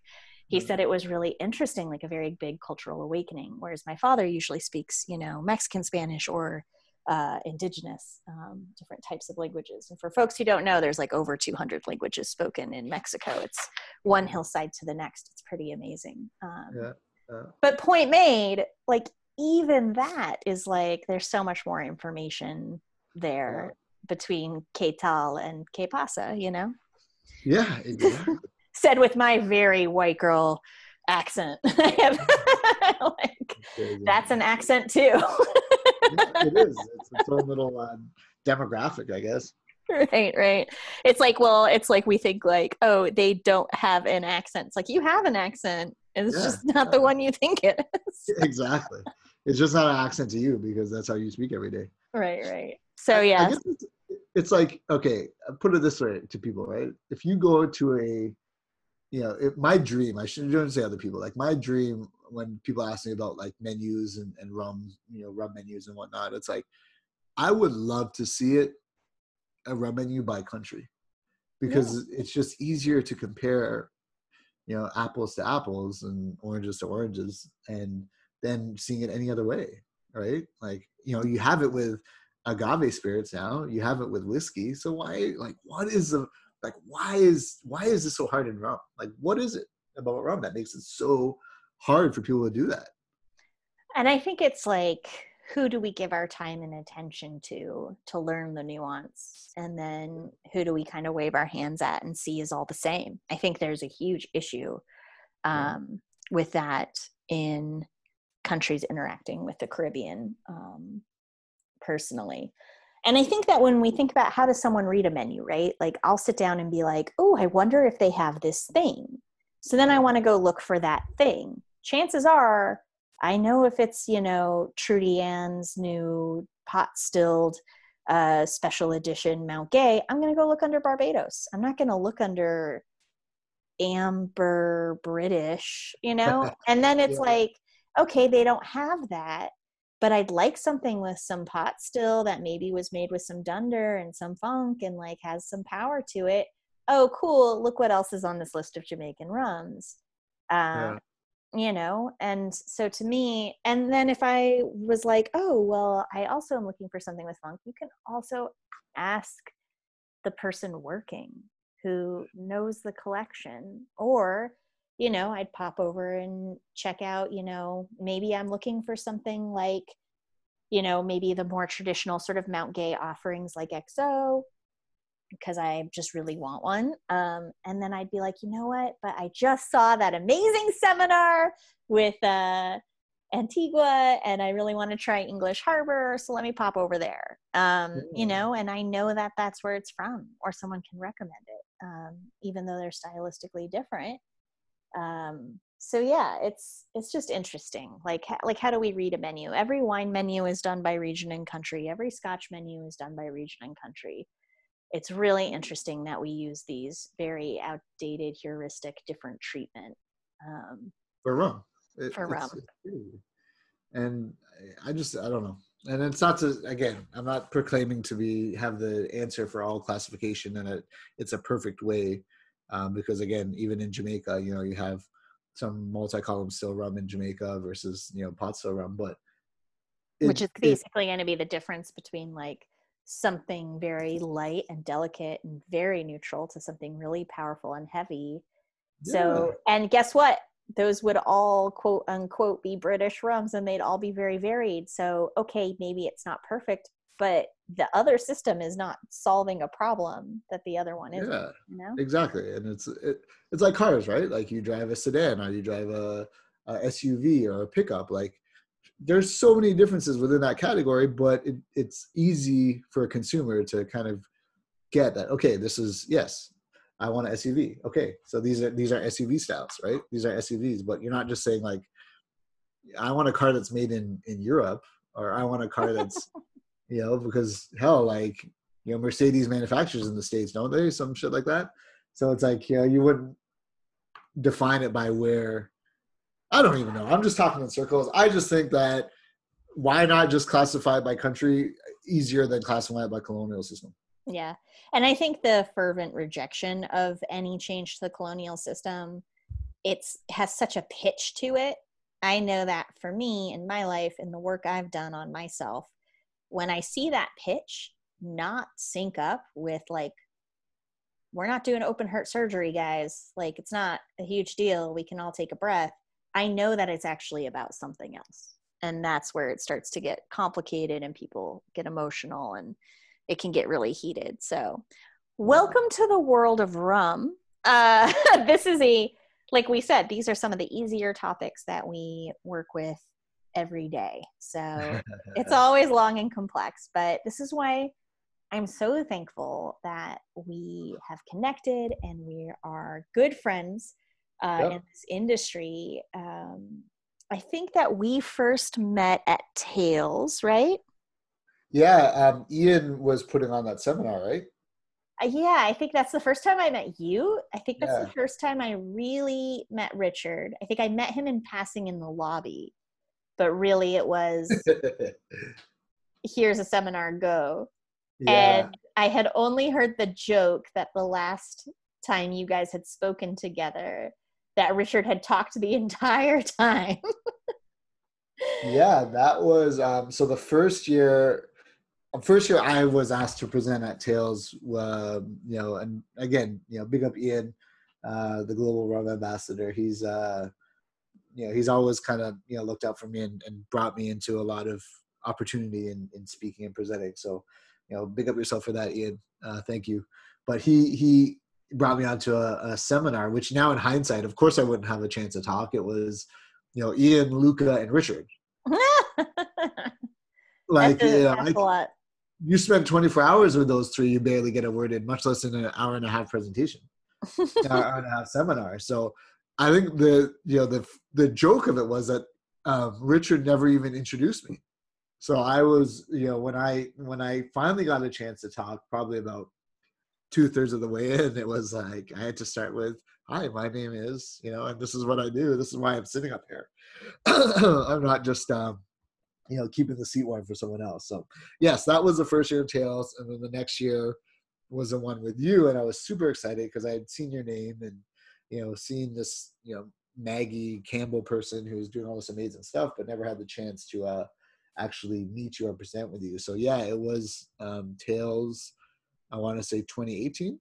he Mhm. said it was really interesting, like a very big cultural awakening. Whereas my father usually speaks, you know, Mexican Spanish or uh, indigenous, um, different types of languages. And for folks who don't know, there's like over 200 languages spoken in Mexico. It's one hillside to the next. It's pretty amazing. Um, Yeah. yeah. but point made like even that is like there's so much more information there between que tal and que pasa you know Yeah, exactly. (laughs) said with my very white girl accent (laughs) (laughs) like, that's an accent too Yeah, (laughs) it is. It's its own little uh, demographic, I guess. right right it's like well it's like we think like oh they don't have an accent it's like you have an accent it's Yeah, just not the one you think it is (laughs) exactly. It's just not an accent to you because that's how you speak every day. right right so yeah it's, it's like okay, put it this way to people, right? If you go to a, you know, if my dream, I shouldn't say other people. Like my dream, when people ask me about like menus and and rum, you know, rum menus and whatnot, it's like I would love to see it a rum menu by country because it's just easier to compare, you know, apples to apples and oranges to oranges, and then seeing it any other way, right? Like you know, you have it with agave spirits now you have it with whiskey so why like what is the like why is why is this so hard in rum like what is it about rum that makes it so hard for people to do that And I think it's like, who do we give our time and attention to to learn the nuance? And then who do we kind of wave our hands at and see is all the same? I think there's a huge issue Yeah. um, with that in countries interacting with the Caribbean um, personally. And I think that when we think about how does someone read a menu, right? Like I'll sit down and be like, oh, I wonder if they have this thing. So then I want to go look for that thing. Chances are I know if it's, you know, Trudiann's new pot stilled uh, special edition Mount Gay, I'm going to go look under Barbados. I'm not going to look under Amber British, you know? (laughs) and then it's Yeah. like, okay, they don't have that, but I'd like something with some pot still that maybe was made with some dunder and some funk and like has some power to it. Oh, cool. Look what else is on this list of Jamaican rums. Uh, you know and so to me and then if i was like oh well i also am looking for something with funk you can also ask the person working who knows the collection or you know i'd pop over and check out you know maybe i'm looking for something like you know maybe the more traditional sort of mount gay offerings like xo because I just really want one. Um, and then I'd be like, you know what? But I just saw that amazing seminar with uh, Antigua, and I really want to try English Harbor, so let me pop over there. Um, you know, and I know that that's where it's from, or someone can recommend it, um, even though they're stylistically different. Um, so yeah it's it's just interesting like like how do we read a menu every wine menu is done by region and country every scotch menu is done by region and country it's really interesting that we use these very outdated heuristic different treatment um, for rum. It, for rum. and i just i don't know. And it's not to again i'm not proclaiming to be have the answer for all classification and it, it's a perfect way um, because again even in jamaica you know you have some multi-column still rum in Jamaica versus you know pot still rum, but it, which is basically going to be the difference between like something very light and delicate and very neutral to something really powerful and heavy. Yeah. So, and guess what? Those would all quote unquote be British rums and they'd all be very varied. So, okay, maybe it's not perfect, but the other system is not solving a problem that the other one is. Yeah, you know? exactly. And it's it, it's like cars, right? Like you drive a sedan or you drive a, a SUV or a pickup. Like there's so many differences within that category, but it, it's easy for a consumer to kind of get that. Okay, this is yes, I want an SUV. Okay, so these are these are SUV styles, right? These are SUVs, but you're not just saying like, I want a car that's made in in Europe, or I want a car that's (laughs) you know, because hell, like, you know, Mercedes manufactures in the States, don't they? Some shit like that. So it's like, you know, you wouldn't define it by where, I don't even know. I'm just talking in circles. I just think that why not just classify it by country easier than classify it by colonial system? Yeah. And I think the fervent rejection of any change to the colonial system, it's has such a pitch to it. I know that for me in my life and the work I've done on myself, when I see that pitch not sync up with like, we're not doing open heart surgery, guys, like it's not a huge deal, we can all take a breath, I know that it's actually about something else. And that's where it starts to get complicated and people get emotional and it can get really heated. So, welcome to the world of rum. Uh, (laughs) this is a, like we said, these are some of the easier topics that we work with every day. So (laughs) it's always long and complex, but this is why I'm so thankful that we have connected and we are good friends uh, yep. in this industry. Um, I think that we first met at Tales, right? Yeah, um, Ian was putting on that seminar, right? Uh, yeah, I think that's the first time I met you. I think that's yeah. the first time I really met Richard. I think I met him in passing in the lobby but really it was (laughs) here's a seminar go yeah. and i had only heard the joke that the last time you guys had spoken together that richard had talked the (laughs) entire time. Yeah that was um so the first year first year i was asked to present at tales uh, you know and again you know big up ian uh the global rum ambassador. He's uh you know he's always kind of you know looked out for me and, and brought me into a lot of opportunity in, in speaking and presenting. So you know big up yourself for that ian. Uh, thank you. But he he brought me onto a, a seminar which now in hindsight of course i wouldn't have a chance to talk. It was you know ian luca and richard. (laughs) Like a, you, know, I, you spend 24 hours with those three you barely get a word in much less in an hour and a half presentation (laughs) hour and a half seminar. So I think the you know the the joke of it was that um, Richard never even introduced me. So I was you know when I when I finally got a chance to talk, probably about two thirds of the way in, it was like I had to start with, "Hi, my name is you know, and this is what I do. This is why I'm sitting up here. (coughs) I'm not just um, you know keeping the seat warm for someone else." So yes, that was the first year of Tales, and then the next year was the one with you, and I was super excited because I had seen your name and you know, seen this, you know, Maggie Campbell person who's doing all this amazing stuff, but never had the chance to uh, actually meet you or present with you. So yeah, it was um, Tales. I want to say 2018.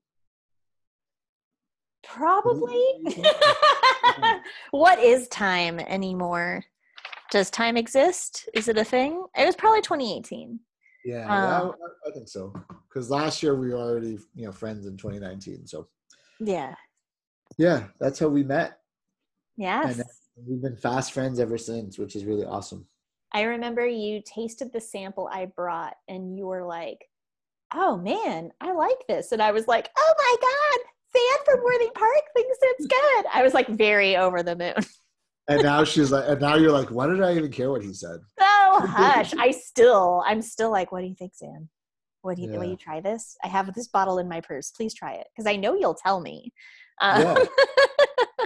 Probably. (laughs) what is time anymore? Does time exist? Is it a thing? It was probably 2018. Yeah, um, yeah I, I think so. Because last year we were already, you know, friends in 2019. So. Yeah, yeah, that's how we met. Yes. And we've been fast friends ever since, which is really awesome. I remember you tasted the sample I brought and you were like, oh man, I like this. And I was like, oh my God, Zan from Worthy Park thinks it's good. I was like very over the moon. and now she's like, and now you're like, why did I even care what he said? (laughs) Oh hush! I still, I'm still like, what do you think, Zan? What do you? Yeah. Will you try this? I have this bottle in my purse. Please try it because I know you'll tell me. Uh, Yeah. (laughs)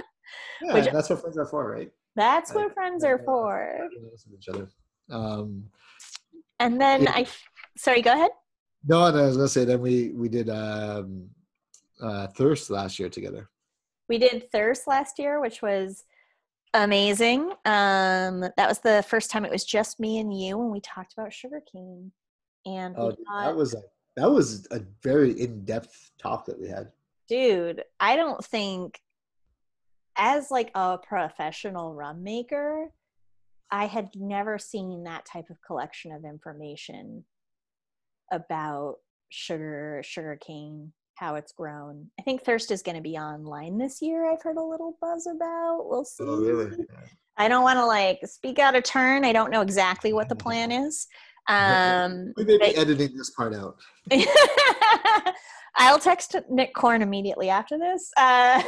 Yeah, Which- that's what friends are for, right? that's I- what friends are yeah. for. Each other. Um, And then Yeah. I, sorry, go ahead. No, I was gonna say then we we did um, uh, thirst last year together. We did Thirst last year, which was amazing. Um, that was the first time it was just me and you, and we talked about sugarcane. And Oh, dude, got- that was a that was a very in depth talk that we had. dude i don't think as like a professional rum maker i had never seen that type of collection of information about sugar sugar cane how it's grown i think thirst is going to be online this year i've heard a little buzz about we'll see Oh, i don't want to like speak out of turn i don't know exactly what the (laughs) plan is (laughs) um We may be but- editing this part out. (laughs) I'll text Nick Korn immediately after this. Uh,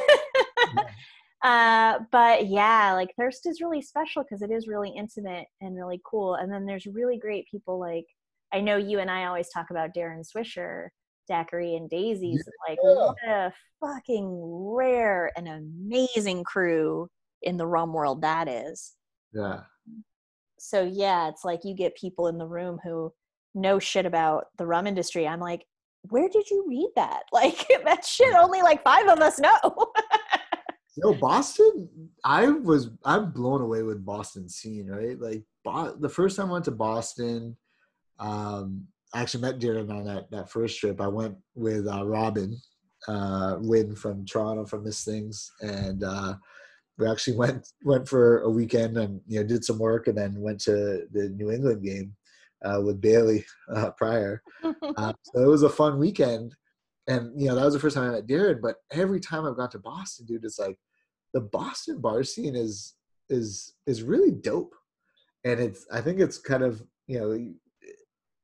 uh, but yeah, like Thirst is really special because it is really intimate and really cool. And then there's really great people like I know you and I always talk about Darren Swisher, Daiquiri and Daisies. Like what a fucking rare and amazing crew in the rum world that is. Yeah. So yeah, it's like you get people in the room who know shit about the rum industry. I'm like, where did you read that? (laughs) Like that shit only like five of us know. (laughs) Yo, Boston, I was I'm blown away with Boston scene, right? Like Bo- the first time I went to Boston, um, I actually met Darren on that that first trip. I went with uh, Robin, uh, Win from Toronto from Miss Things, and uh, we actually (laughs) went went for a weekend and you know did some work and then went to the New England game uh, with Bailey (laughs) uh, prior. (laughs) Uh, so it was a fun weekend. And you know that was the first time I met Darren. But every time I've gone to Boston, dude, it's like the Boston bar scene is is is really dope, and it's I think it's kind of you know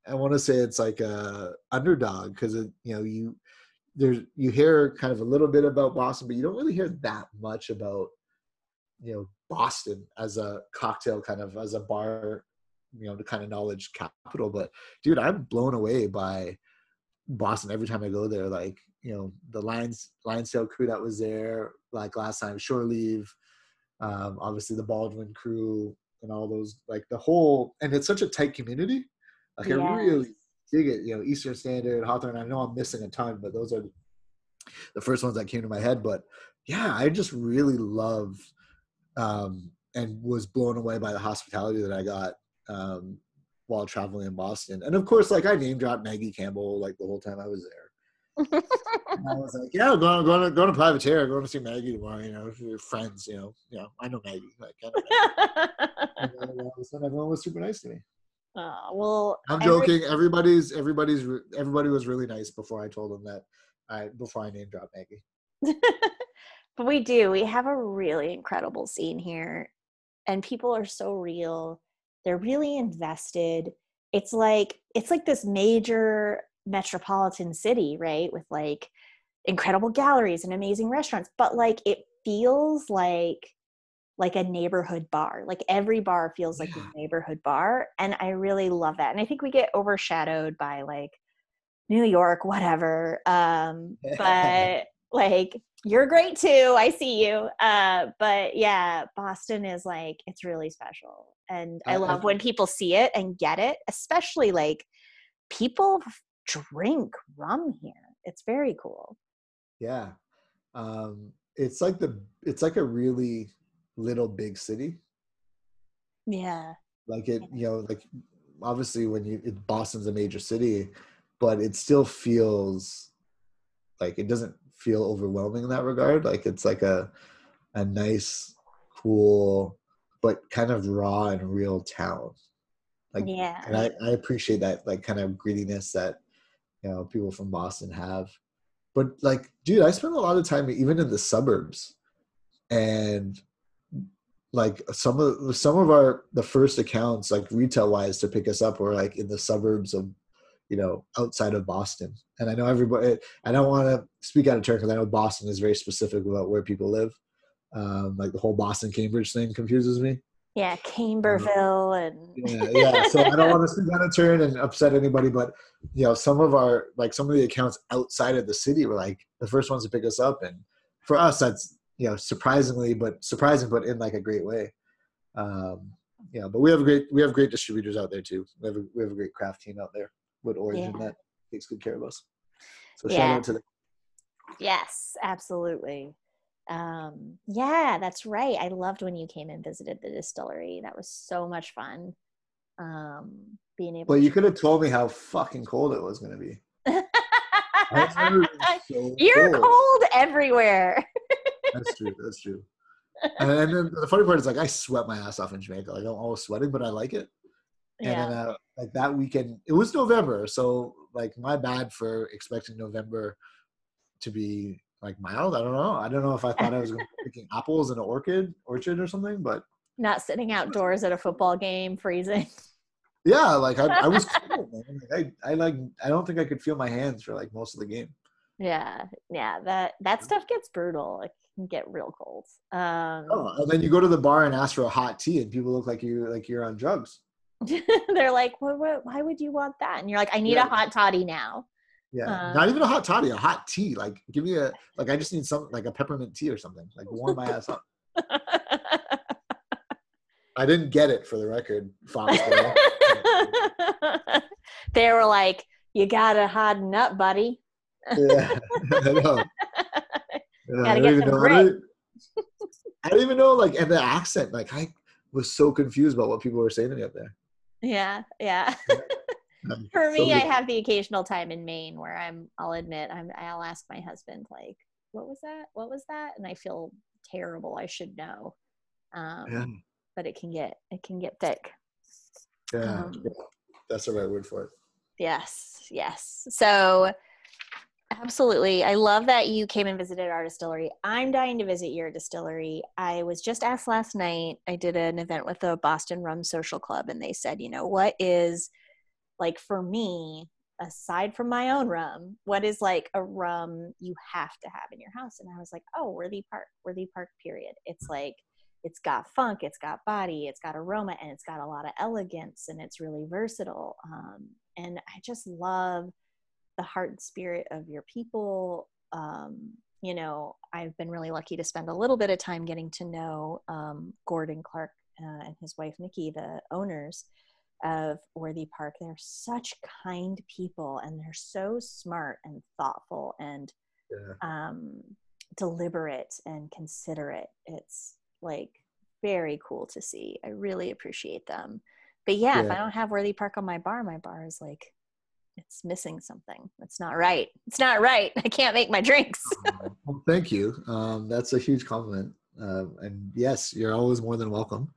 I want to say it's like a underdog because it you know you there's you hear kind of a little bit about Boston, but you don't really hear that much about you know Boston as a cocktail kind of as a bar you know the kind of knowledge capital. But dude, I'm blown away by Boston every time I go there. Like you know the Lions Lion's Tail crew that was there like last time, Shore Leave, um, obviously the Baldwin crew and all those like the whole and it's such a tight community. Like I really dig it. You know Eastern Standard, Hawthorne. I know I'm missing a ton, but those are the first ones that came to my head. But yeah, I just really love um, and was blown away by the hospitality that I got um, while traveling in Boston. And of course, like I name dropped Maggie Campbell like the whole time I was there. (laughs) I was like, yeah, I'm going, going to going to privateer, going to see Maggie tomorrow. You know, your friends. You know, you know, I know Maggie. Like, I know Maggie. (laughs) and then all of a sudden, everyone was super nice to me. Aw, well, I'm every- joking. Everybody's everybody's everybody was really nice before I told them that I before I name dropped Maggie. (laughs) but we do. We have a really incredible scene here, and people are so real. They're really invested. It's like it's like this major metropolitan city, right? With like incredible galleries and amazing restaurants, but like it feels like like a neighborhood bar. Like every bar feels like Yeah. a neighborhood bar, and I really love that. And I think we get overshadowed by like New York, whatever. Um, (laughs) but like you're great too. I see you. Uh, but yeah, Boston is like it's really special, and I love when people see it and get it. Especially like people drink rum here. It's very cool. Yeah, um, it's like the it's like a really little big city. Yeah. Like it, you know, like obviously when you it, Boston's a major city, but it still feels like it doesn't feel overwhelming in that regard. Like it's like a a nice, cool, but kind of raw and real town. Like yeah. and I, I appreciate that like kind of grittiness that you know people from Boston have. But like, dude, I spent a lot of time even in the suburbs, and like some of some of our the first accounts like retail wise to pick us up were like in the suburbs of you know outside of Boston. And I know everybody. I don't want to speak out of turn because I know Boston is very specific about where people live. Um, like the whole Boston Cambridge thing confuses me. Yeah, Camberville and Yeah, yeah. So I don't want to speak on a turn and upset anybody, but you know, some of our like some of the accounts outside of the city were like the first ones to pick us up, and for us, that's you know surprisingly, but surprising, but in like a great way. Um, yeah, but we have great we have great distributors out there too. We have a, we have a great craft team out there with Origin Yeah. that takes good care of us. So Yeah. shout out to them. Yes, absolutely. Um, yeah, that's right. I loved when you came and visited the distillery. That was so much fun. Um, being able But you could have told me how fucking cold it was going to be. (laughs) I remember it was (laughs) so You're cold everywhere. That's true. That's true. And then the funny part is like I sweat my ass off in Jamaica. Like I'm always sweating, but I like it. And Yeah. then uh, like that weekend, it was November, so like my bad for expecting November to be like mild. I don't know. I don't know if I thought I was going to be (laughs) picking apples in an orchid orchard or something, but Not sitting outdoors at a football game, freezing. yeah, like I, I was (laughs) cold. Man. Like, I I like I don't think I could feel my hands for like most of the game. Yeah, yeah. That that stuff gets brutal. It can get real cold. Um, Oh, and then you go to the bar and ask for a hot tea, and people look like you like you're on drugs. (laughs) they're like, what, what, why would you want that? And you're like, I need Yeah. a hot toddy now. Yeah, Uh, not even a hot toddy, a hot tea. Like, give me a like. I just need something like a peppermint tea or something. Like, warm my ass up. (laughs) I didn't get it for the record, Foxborough. (laughs) they were like, you gotta harden up, buddy. yeah. Yeah, Gotta I get even some know. I don't, I don't even know. Like, and the accent. Like, I was so confused about what people were saying to me up there. Yeah, yeah. Um, (laughs) For me, I have the occasional time in Maine where I'm. I'll admit, I'm. I'll ask my husband, like, "What was that? What was that?" And I feel terrible. I should know. Um, Yeah, But it can get. It can get thick. yeah, Um, that's the right word for it. Yes, yes. So, absolutely. I love that you came and visited our distillery. I'm dying to visit your distillery. I was just asked last night, I did an event with the Boston Rum Social Club, and they said, you know, what is like for me, aside from my own rum, what is like a rum you have to have in your house? And I was like, oh, Worthy Park, Worthy Park, period. It's like, it's got funk, it's got body, it's got aroma, and it's got a lot of elegance, and it's really versatile. Um, and I just love the heart and spirit of your people. Um, you know, I've been really lucky to spend a little bit of time getting to know um, Gordon Clarke uh, and his wife Nikki, the owners of Worthy Park. They're such kind people, and they're so smart and thoughtful and Yeah. um, deliberate and considerate. It's like very cool to see. I really appreciate them. But yeah, if I don't have Worthy Park on my bar, my bar is like it's missing something. It's not right. It's not right. (laughs) I can't make my drinks. (laughs) Well, thank you. Um, that's a huge compliment. Uh, and yes, you're always more than welcome.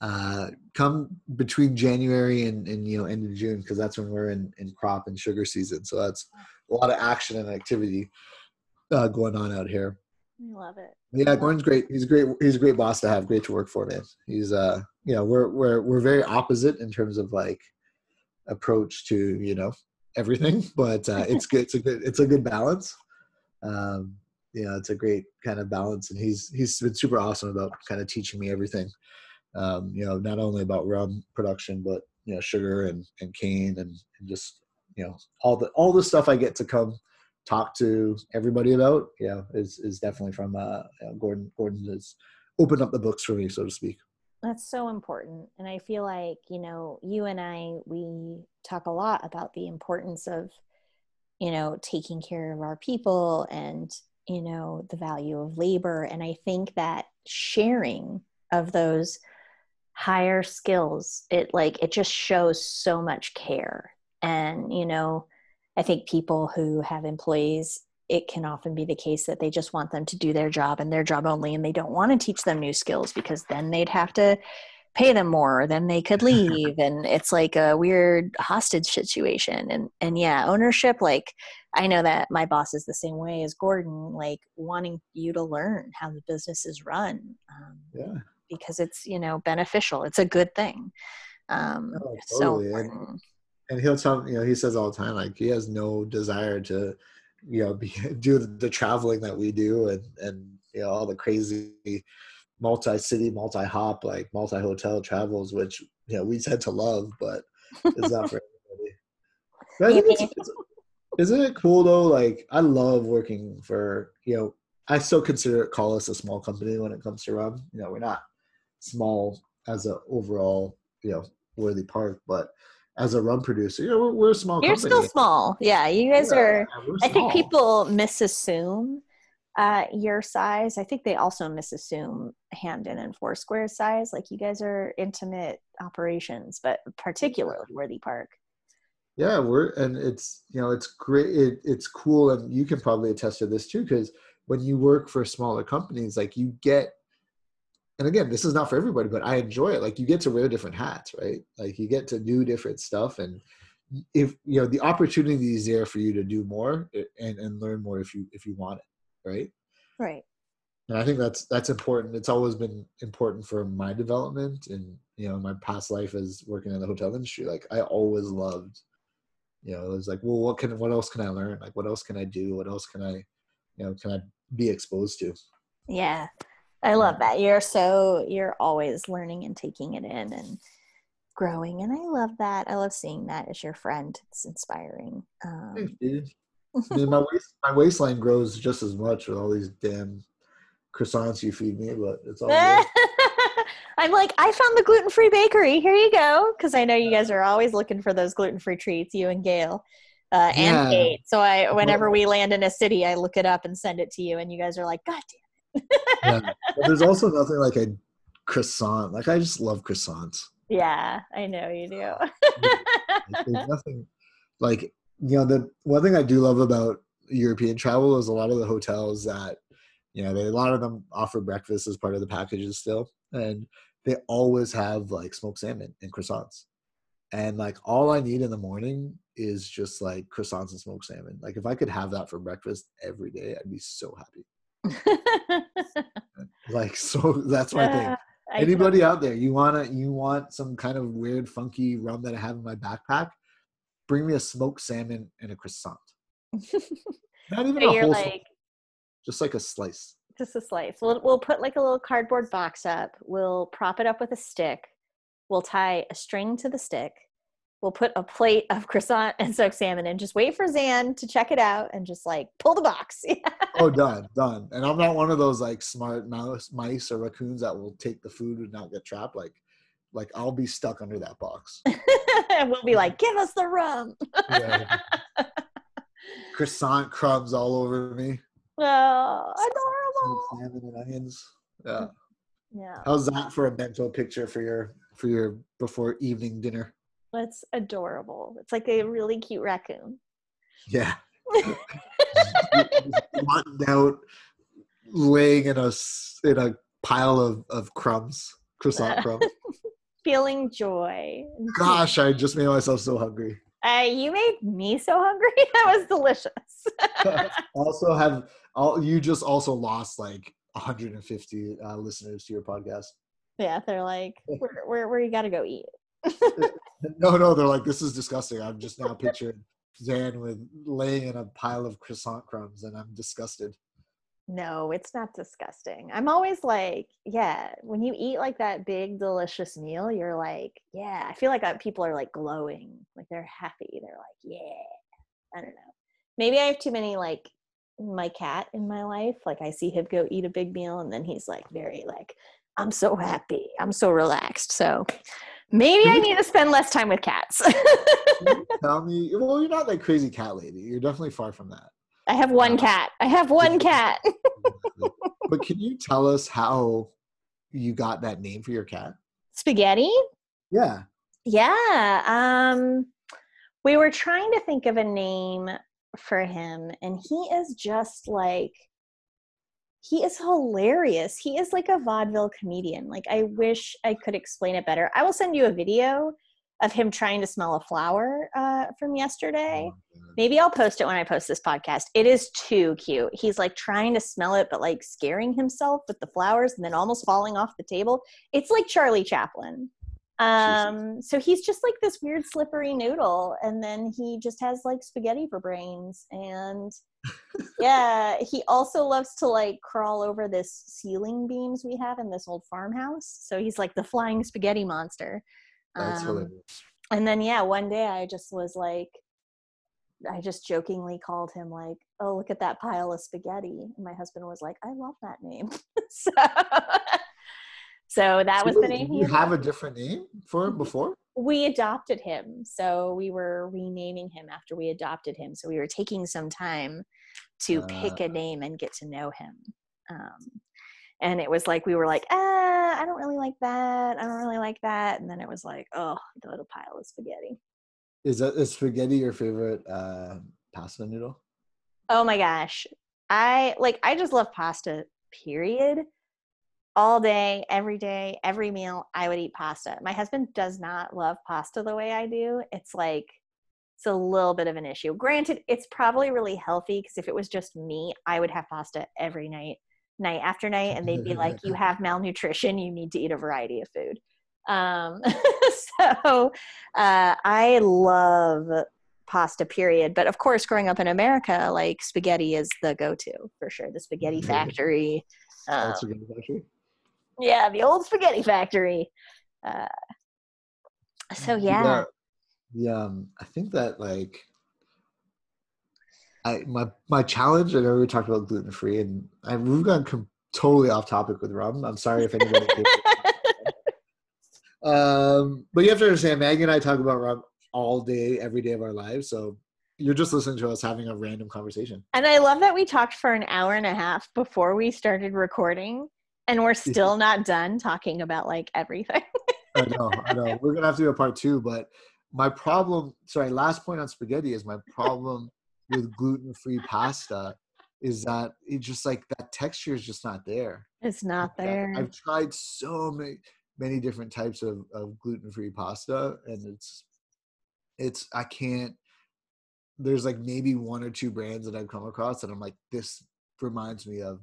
Uh, come between January and, and you know end of June because that's when we're in, in crop and sugar season. So that's a lot of action and activity uh, going on out here. I love it. Yeah, Gordon's great. He's a great. He's a great boss to have. Great to work for, man. He's uh, you know, we're we're we're very opposite in terms of like approach to you know everything, (laughs) but uh, it's good. It's a good. It's a good balance. Um, you know, it's a great kind of balance, and he's he's been super awesome about kind of teaching me everything. Um, you know, not only about rum production, but you know, sugar and and cane and, and just you know all the all the stuff I get to come talk to everybody about yeah is is definitely from uh you know, gordon gordon has opened up the books for me so to speak That's so important. And I feel like, you know, you and I, we talk a lot about the importance of, you know, taking care of our people and, you know, the value of labor. And I think that sharing of those higher skills, it like, it just shows so much care. And, you know, I think people who have employees, it can often be the case that they just want them to do their job and their job only, and they don't want to teach them new skills because then they'd have to pay them more, then they could leave, and it's like a weird hostage situation. And and yeah, ownership. Like I know that my boss is the same way as Gordon, like wanting you to learn how the business is run. Um, yeah because it's you know beneficial. It's a good thing. Um, Oh, so. And- and he'll tell you know he says all the time like he has no desire to you know be, (laughs) do the traveling that we do and and you know all the crazy multi-city multi-hop like multi-hotel travels which you know we tend to love but it's not for everybody (laughs) it's, it's, isn't it cool though? Like i love working for you know i still consider it call us a small company when it comes to rum. You know we're not small as a overall you know worthy park but as a rum producer, you know, we're, we're a small company. You're company. still small. Yeah, you guys Yeah, are. we're I think people misassume uh, your size. I think they also misassume Hampden and Foursquare size. Like you guys are intimate operations, but particularly Worthy Park. Yeah, we're and it's you know it's great. It, it's cool, and you can probably attest to this too, because when you work for smaller companies, like you get, and again, this is not for everybody, but I enjoy it. Like you get to wear different hats, right? Like you get to do different stuff, and if you know the opportunity is there for you to do more eh, and and learn more if you if you want it, right? Right. and i think that's that's important it's always been important for my development and you know my past life as working in the hotel industry like i always loved you know it was like well what can what else can i learn like what else can i do what else can i you know can i be exposed to Yeah. I love that. You're so you're always learning and taking it in and growing, and I love that. I love seeing that as your friend. It's inspiring. Um, Thanks, dude. I mean, my (laughs) waist my waistline grows just as much with all these damn croissants you feed me but it's all good. (laughs) I'm like, I found the gluten free bakery. Here you go. Because I know you guys are always looking for those gluten free treats, you and Gail. Uh, and Yeah. Kate. So I, whenever we land in a city, I look it up and send it to you, and you guys are like, God damn. Yeah. (laughs) But there's also nothing like a croissant like i just love croissants Yeah, I know you do. (laughs) There's nothing like you know the one thing I do love about European travel is a lot of the hotels that you know they, a lot of them offer breakfast as part of the packages still, and they always have like smoked salmon and croissants. And like all I need in the morning is just like croissants and smoked salmon. Like if I could have that for breakfast every day, I'd be so happy. (laughs) Like so that's my thing. Uh, Anybody out there, you wanna you want some kind of weird, funky rum that I have in my backpack? Bring me a smoked salmon and a croissant. (laughs) Not even So a whole, like just like a slice. just a slice. We'll we'll put like a little cardboard box up. We'll prop it up with a stick. We'll tie a string to the stick. We'll put a plate of croissant and soaked salmon and just wait for Zan to check it out and just like pull the box. (laughs) Oh, done, done. And I'm not one of those like smart mouse, mice or raccoons that will take the food and not get trapped. Like, like I'll be stuck under that box. (laughs) and we'll be like, give us the rum. Yeah. Croissant crumbs all over me. (laughs) Oh, adorable. salmon and onions. Yeah. Yeah, How's that for a mental picture for your for your before evening dinner? That's adorable. It's like a really cute raccoon. Yeah. (laughs) Muttoned out, laying in a in a pile of of crumbs, croissant crumbs. (laughs) Feeling joy. Gosh, I just made myself so hungry. Uh, you made me so hungry. (laughs) That was delicious. also, have all you just also lost like 150 uh, listeners to your podcast. yeah, they're like, where, where, where you got to go eat? No, no, they're like, this is disgusting. I'm just now picturing Zan with laying in a pile of croissant crumbs, and I'm disgusted. No, it's not disgusting. I'm always like, yeah, when you eat like that big, delicious meal, you're like, yeah, I feel like uh, people are like glowing, like they're happy. They're like, yeah, I don't know. Maybe I have too many, like, my cat in my life. Like, I see him go eat a big meal, and then he's like, very, like, I'm so happy. I'm so relaxed. So maybe I need to spend less time with cats. (laughs) Tell me, well, you're not like crazy cat lady. You're definitely far from that. I have one cat. I have one (laughs) cat. (laughs) but can you tell us how you got that name for your cat? Spaghetti? Yeah. Yeah. Um we were trying to think of a name for him and he is just like he is hilarious. He is like a vaudeville comedian. Like I wish I could explain it better. I will send you a video of him trying to smell a flower uh, from yesterday. Maybe I'll post it when I post this podcast. It is too cute. He's like trying to smell it, but like scaring himself with the flowers and then almost falling off the table. It's like Charlie Chaplin. Um, so he's just like this weird slippery noodle, and then he just has like spaghetti for brains, and yeah, he also loves to like crawl over this ceiling beams we have in this old farmhouse. So he's like the flying spaghetti monster. That's Um, hilarious. and then yeah, one day I just was like, I just jokingly called him like, "Oh, look at that pile of spaghetti." And my husband was like, "I love that name." (laughs) so, so that was the name did you have a different name for him before? we adopted him. So we were renaming him after we adopted him. So we were taking some time to pick a name and get to know him. Um, and it was like we were like, ah, I don't really like that. I don't really like that. And then it was like, oh, the little pile of spaghetti. Is that is spaghetti your favorite uh, pasta noodle? Oh my gosh. I like I just love pasta, period. All day, every day, every meal, I would eat pasta. My husband does not love pasta the way I do. It's like it's a little bit of an issue. Granted, it's probably really healthy because if it was just me, I would have pasta every night, night after night, and they'd be like, "You (laughs) have malnutrition. You need to eat a variety of food." Um, (laughs) so uh, I love pasta period but of course growing up in america like spaghetti is the go-to for sure the spaghetti factory um, That's spaghetti factory. Yeah the old spaghetti factory uh, so yeah Yeah, um, I think that like I my my challenge. I know we talked about gluten free, and I, we've gone com- totally off topic with rum. I'm sorry if anybody. (laughs) um, but you have to understand, Maggie and I talk about rum all day, every day of our lives. So you're just listening to us having a random conversation. and i love that we talked for an hour and a half before we started recording and we're still not done talking about like everything (laughs) I know, I know. We're gonna have to do a part two, but my problem. Sorry, last point on spaghetti is my problem with gluten free pasta is that it just like that texture is just not there. it's not there I've tried so many many different types of, of gluten free pasta, and it's it's I can't. There's like maybe one or two brands that I've come across that I'm like this reminds me of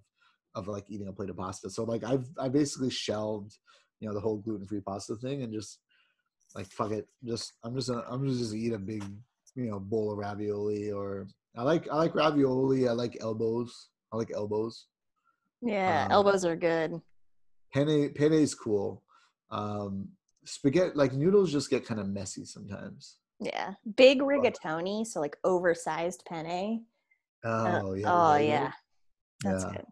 of like eating a plate of pasta. So like I've I basically shelved you know the whole gluten free pasta thing and just like fuck it. Just I'm just gonna, I'm just gonna eat a big you know bowl of ravioli or I like I like ravioli. I like elbows. I like elbows. Yeah um, elbows are good. penne penne is cool. Um spaghetti like noodles just get kind of messy sometimes. Yeah big rigatoni so like oversized penne. Oh Uh, yeah oh yeah. that's Yeah. good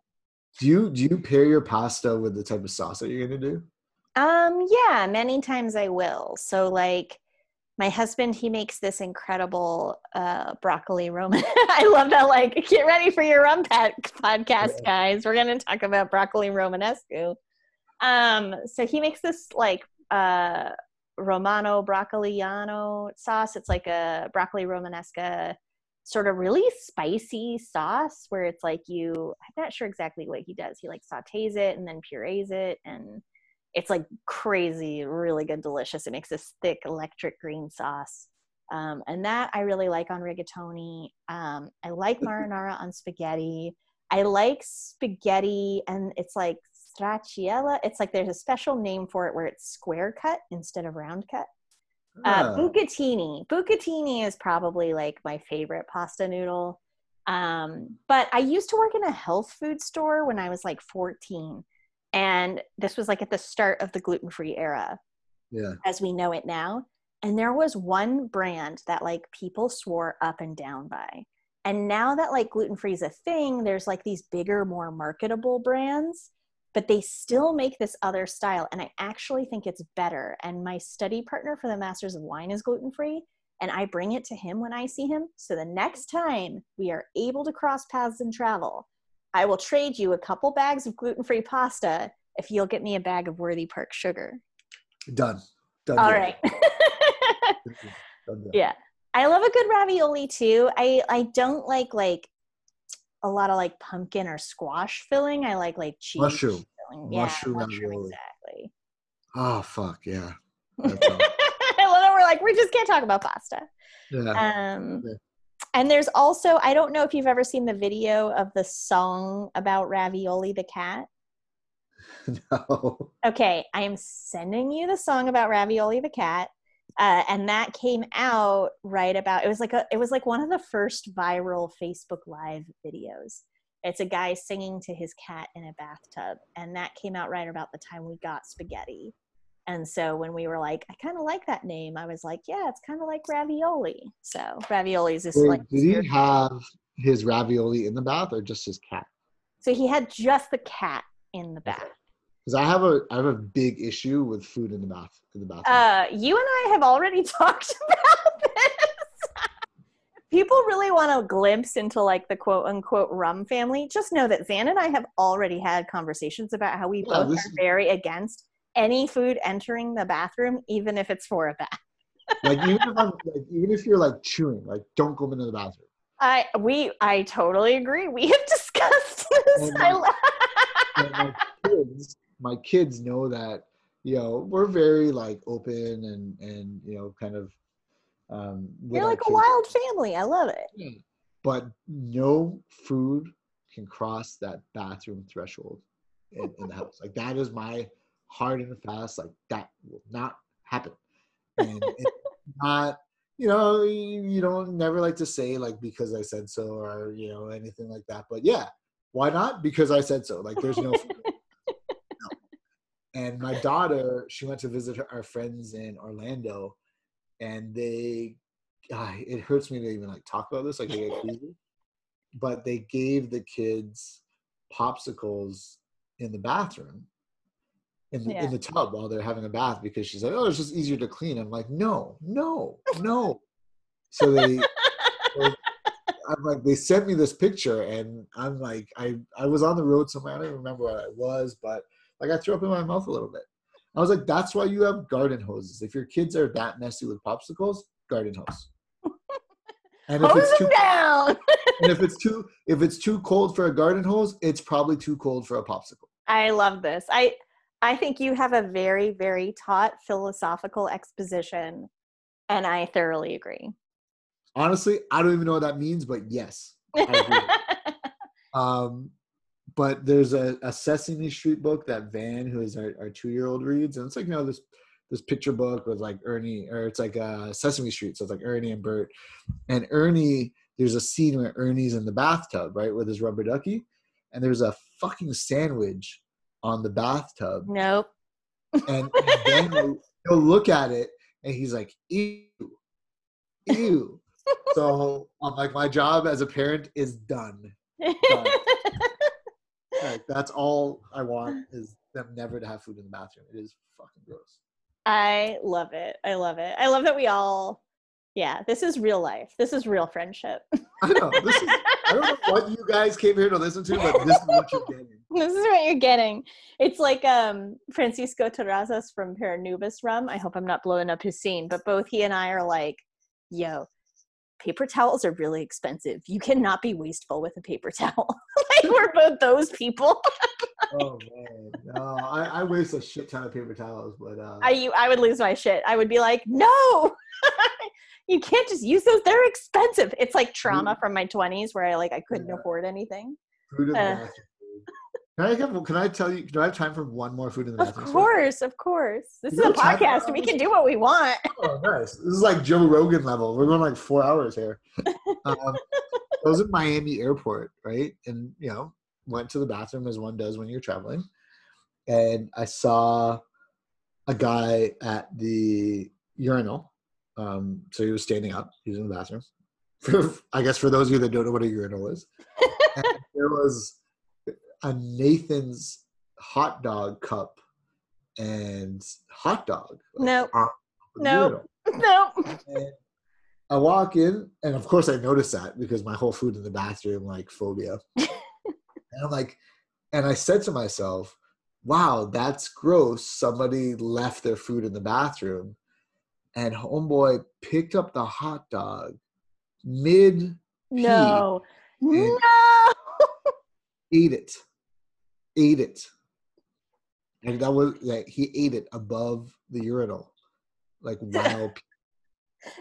do you do you pair your pasta with the type of sauce that you're gonna do Um, yeah, many times I will. So like my husband, he makes this incredible uh broccoli roman. (laughs) I love that like get ready for your rum podcast, guys. We're gonna talk about broccoli romanesco. Um, so he makes this like uh romano broccoliano sauce. It's like a broccoli romanesca sort of really spicy sauce where it's like you I'm not sure exactly what he does. He like sautés it and then purees it and it's like crazy, really good, delicious. It makes this thick electric green sauce. Um, and that I really like on rigatoni. Um, I like (laughs) marinara on spaghetti. I like spaghetti, and it's like stracciatella. It's like there's a special name for it where it's square cut instead of round cut. Uh, bucatini. Bucatini is probably like my favorite pasta noodle. Um, but I used to work in a health food store when I was like 14. And this was like at the start of the gluten free era yeah as we know it now. And there was one brand that like people swore up and down by. And now that like gluten free is a thing, there's like these bigger, more marketable brands, but they still make this other style. And I actually think it's better. And my study partner for the Masters of Wine is gluten free. And I bring it to him when I see him. So the next time we are able to cross paths and travel, I will trade you a couple bags of gluten free pasta if you'll get me a bag of Worthy Park sugar. done done All right. Done (laughs) yeah. I love a good ravioli too. I I don't like like a lot of like pumpkin or squash filling. I like like cheese Mushroom. filling. Yeah, Mushroom mushroom exactly. oh fuck yeah. (laughs) I love it. We're like, we just can't talk about pasta. yeah Um, Okay. and there's also, I don't know if you've ever seen the video of the song about Ravioli the cat. (laughs) no Okay, I am sending you the song about Ravioli the cat. Uh, and that came out right about it was like a it was like one of the first viral facebook live videos. It's a guy singing to his cat in a bathtub and that came out right about the time we got spaghetti. And so when we were like i kind of like that name i was like yeah it's kind of like ravioli. So ravioli is this Wait, like did he have his ravioli in the bath or just his cat? so he had just the cat in the bath Because I have a I have a big issue with food in the bath in the bathroom. Uh, you and I have already (laughs) talked about this. People really want a glimpse into like the quote unquote rum family. Just know that Zan and I have already had conversations about how we Yeah, both are very against any food entering the bathroom, even if it's for a bath. like even if I'm (laughs) like even if you're like chewing, like don't go into the bathroom. I we I totally agree. We have (laughs) discussed this. And- I lo- And my kids, my kids know that you know we're very like open and and you know kind of um You're like a wild family. I love it. Yeah. but no food can cross that bathroom threshold in, in the house like that is my hard and fast like that will not happen and it's (laughs) not you know you, you don't never like to say like because i said so or you know anything like that but yeah why not because i said so like there's no (laughs) food. No. And my daughter she went to visit her, our friends in orlando and they ah, it hurts me to even like talk about this like I get (laughs) queasy. but they gave the kids popsicles in the bathroom in the, Yeah. in the tub while they're having a bath because she's like oh it's just easier to clean i'm like no no no so they (laughs) so i'm like they sent me this picture and i'm like i i was on the road somewhere i don't remember where i was but like i threw up in my mouth a little bit i was like that's why you have garden hoses if your kids are that messy with popsicles garden hose (laughs) and if Hose it's too them down. (laughs) and if it's too if it's too cold for a garden hose, it's probably too cold for a popsicle. I love this. I I think you have a very very taut philosophical exposition and I thoroughly agree. Honestly, I don't even know what that means, but yes. I agree. (laughs) um, but there's a, a Sesame Street book that Van, who is our, our two year old, reads, and it's like you know this this picture book with like Ernie, or it's like uh, Sesame Street, so it's like Ernie and Bert, and Ernie. There's a scene where Ernie's in the bathtub, right, with his rubber ducky, and there's a fucking sandwich on the bathtub, nope. and, and then (laughs) he'll, he'll look at it and he's like, ew, ew. (laughs) so I'm like, my job as a parent is done. (laughs) Like that's all I want is them never to have food in the bathroom. It is fucking gross. I love it. I love it. I love that we all yeah, this is real life. This is real friendship. I know. This is I don't know what you guys came here to listen to, but this is what you're getting. (laughs) this is what you're getting. It's like um Francisco Terrazas from Paranubes Rum. I hope I'm not blowing up his scene, but both he and I are like, yo, paper towels are really expensive. You cannot be wasteful with a paper (laughs) towel. (laughs) like we're both those people. Oh man. No, I, I waste a shit ton of paper towels, but uh I you, I would lose my shit. I would be like, no, (laughs) you can't just use those. They're expensive. It's like trauma from my 20s where I like I couldn't Yeah. afford anything. food uh. Can I have, can I tell you do I have time for one more food in the Of bathroom? story? course, of course. This You is a podcast. We can do what we want. Oh, nice. This is like Joe Rogan level. We're going like four hours here. (laughs) Um, I was in Miami airport, right? And, you know, went to the bathroom as one does when you're traveling. And I saw a guy at the urinal. Um, so he was standing up, he was in the bathroom. (laughs) For, I guess for those of you that don't know what a urinal is, (laughs) there was a Nathan's hot dog cup and hot dog. like, no. on the Nope. Uh, urinal. no. (laughs) And I walk in, and of course I notice that because my whole food in the bathroom like phobia. (laughs) and I'm like, and I said to myself, "Wow, that's gross. Somebody left their food in the bathroom." And homeboy picked up the hot dog mid No. No. (laughs) ate it, ate it, and that was like he ate it above the urinal, like (laughs) wow.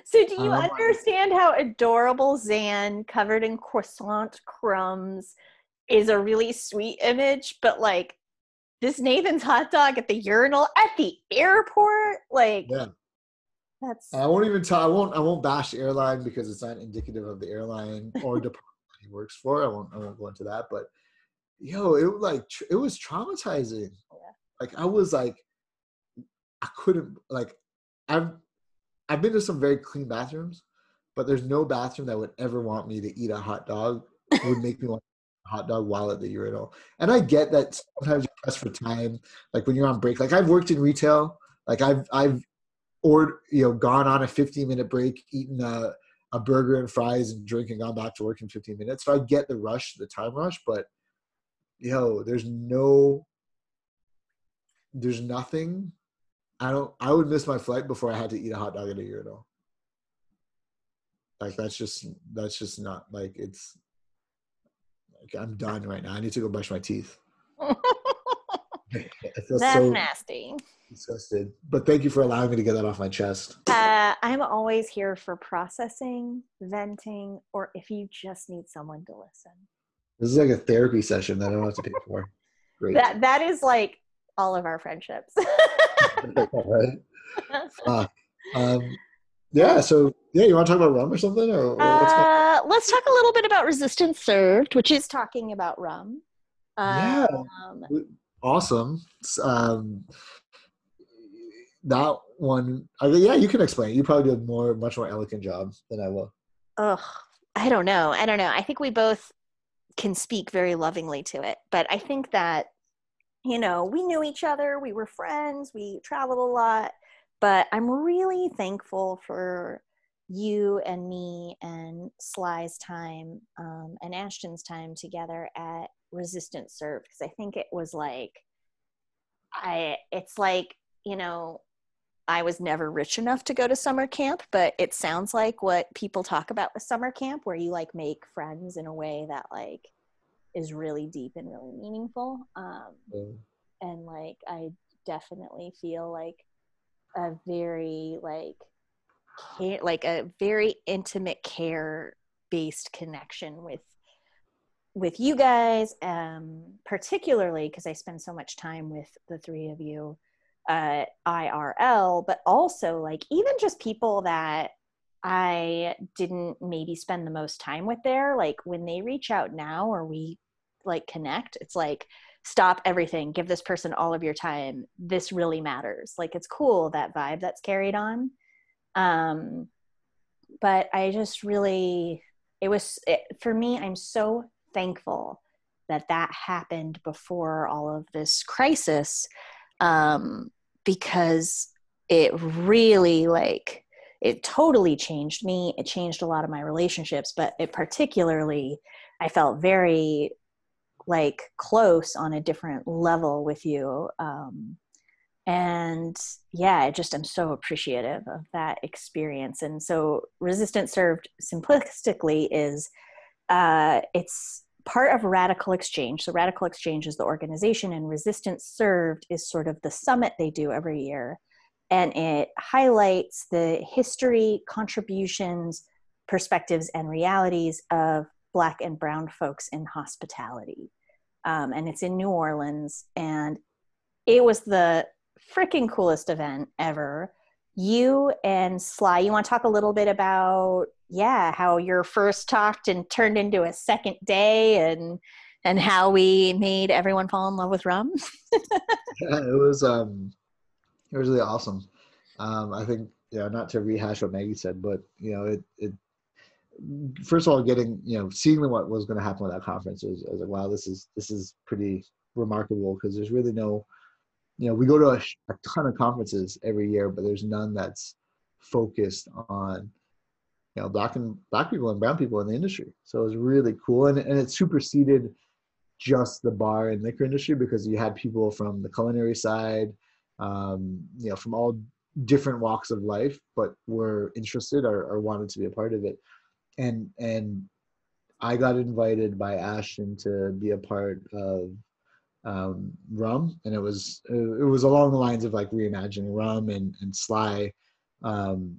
So do you oh my- understand how adorable Zan covered in croissant crumbs is a really sweet image, but like this Nathan's hot dog at the urinal at the airport, like yeah. That's I won't even tell. I won't. I won't bash the airline because it's not indicative of the airline or (laughs) department he works for. I won't. I won't go into that. But yo, it was like tr- it was traumatizing. Oh, yeah. Like I was like, I couldn't like. I've I've been to some very clean bathrooms, but there's no bathroom that would ever want me to eat a hot dog. Would make me (laughs) want a hot dog while at the urinal. And I get that sometimes you're pressed for time, like when you're on break. Like I've worked in retail. Like I've I've or you know gone on a 15 minute break eaten a, a burger and fries and drink and gone back to work in 15 minutes so i get the rush the time rush but yo there's no there's nothing. I don't i would miss my flight before i had to eat a hot dog at a urinal like that's just that's just not like it's like i'm done right now. I need to go brush my teeth. (laughs) I feel that's so nasty. disgusted. But thank you for allowing me to get that off my chest. Uh, I'm always here for processing, venting, or if you just need someone to listen. This is like a therapy session that I don't have to pay for. Great. That that is like all of our friendships. (laughs) (laughs) right? Fuck. Um, yeah. So yeah, you want to talk about rum or something, or, or Uh, let's talk a little bit about resistance served, which is talking about rum. Yeah. Um, awesome. Um, that one, I mean, yeah, you can explain. You probably do a more, much more elegant job than I will. ugh, I don't know. I don't know. I think we both can speak very lovingly to it, but I think that you know we knew each other. We were friends. We traveled a lot, but I'm really thankful for you and me and Sly's time um, and Ashton's time together at Resistance Serve because I think it was like I. It's like you know I was never rich enough to go to summer camp, but it sounds like what people talk about with summer camp, where you like make friends in a way that like is really deep and really meaningful. Um, and like I definitely feel like a very like care, like a very intimate care based connection with with you guys um particularly because i spend so much time with the three of you uh irl but also like even just people that i didn't maybe spend the most time with there like when they reach out now or we like connect it's like stop everything. Give this person all of your time. This really matters. Like it's cool that vibe that's carried on. Um but i just really it was it, for me i'm so thankful that that happened before all of this crisis um because it really like it totally changed me. It changed a lot of my relationships but it particularly i felt very like close on a different level with you. Um, and yeah i just am so appreciative of that experience. And so resistance served simplistically is uh, it's part of radical exchange. So radical exchange is the organization and resistance served is sort of the summit they do every year. And it highlights the history contributions perspectives and realities of black and brown folks in hospitality. Um, and it's in new orleans. And it was the freaking coolest event ever you and sly you want to talk a little bit about yeah how your first talked and turned into a second day and and how we made everyone fall in love with rum (laughs) yeah, it was um, it was really awesome. Um, I think know, not to rehash what Maggie said, but you know, it it first of all, getting you know, seeing what was going to happen with that conference was, was like, wow, this is this is pretty remarkable because there's really no, you know, we go to a, a ton of conferences every year, but there's none that's focused on you know black and black people and brown people in the industry. So it was really cool, and and it superseded just the bar and liquor industry because you had people from the culinary side, um, you know, from all different walks of life, but were interested or, or wanted to be a part of it. And and I got invited by Ashton to be a part of um, Rum, and it was it was along the lines of like reimagining Rum and and Sly, um,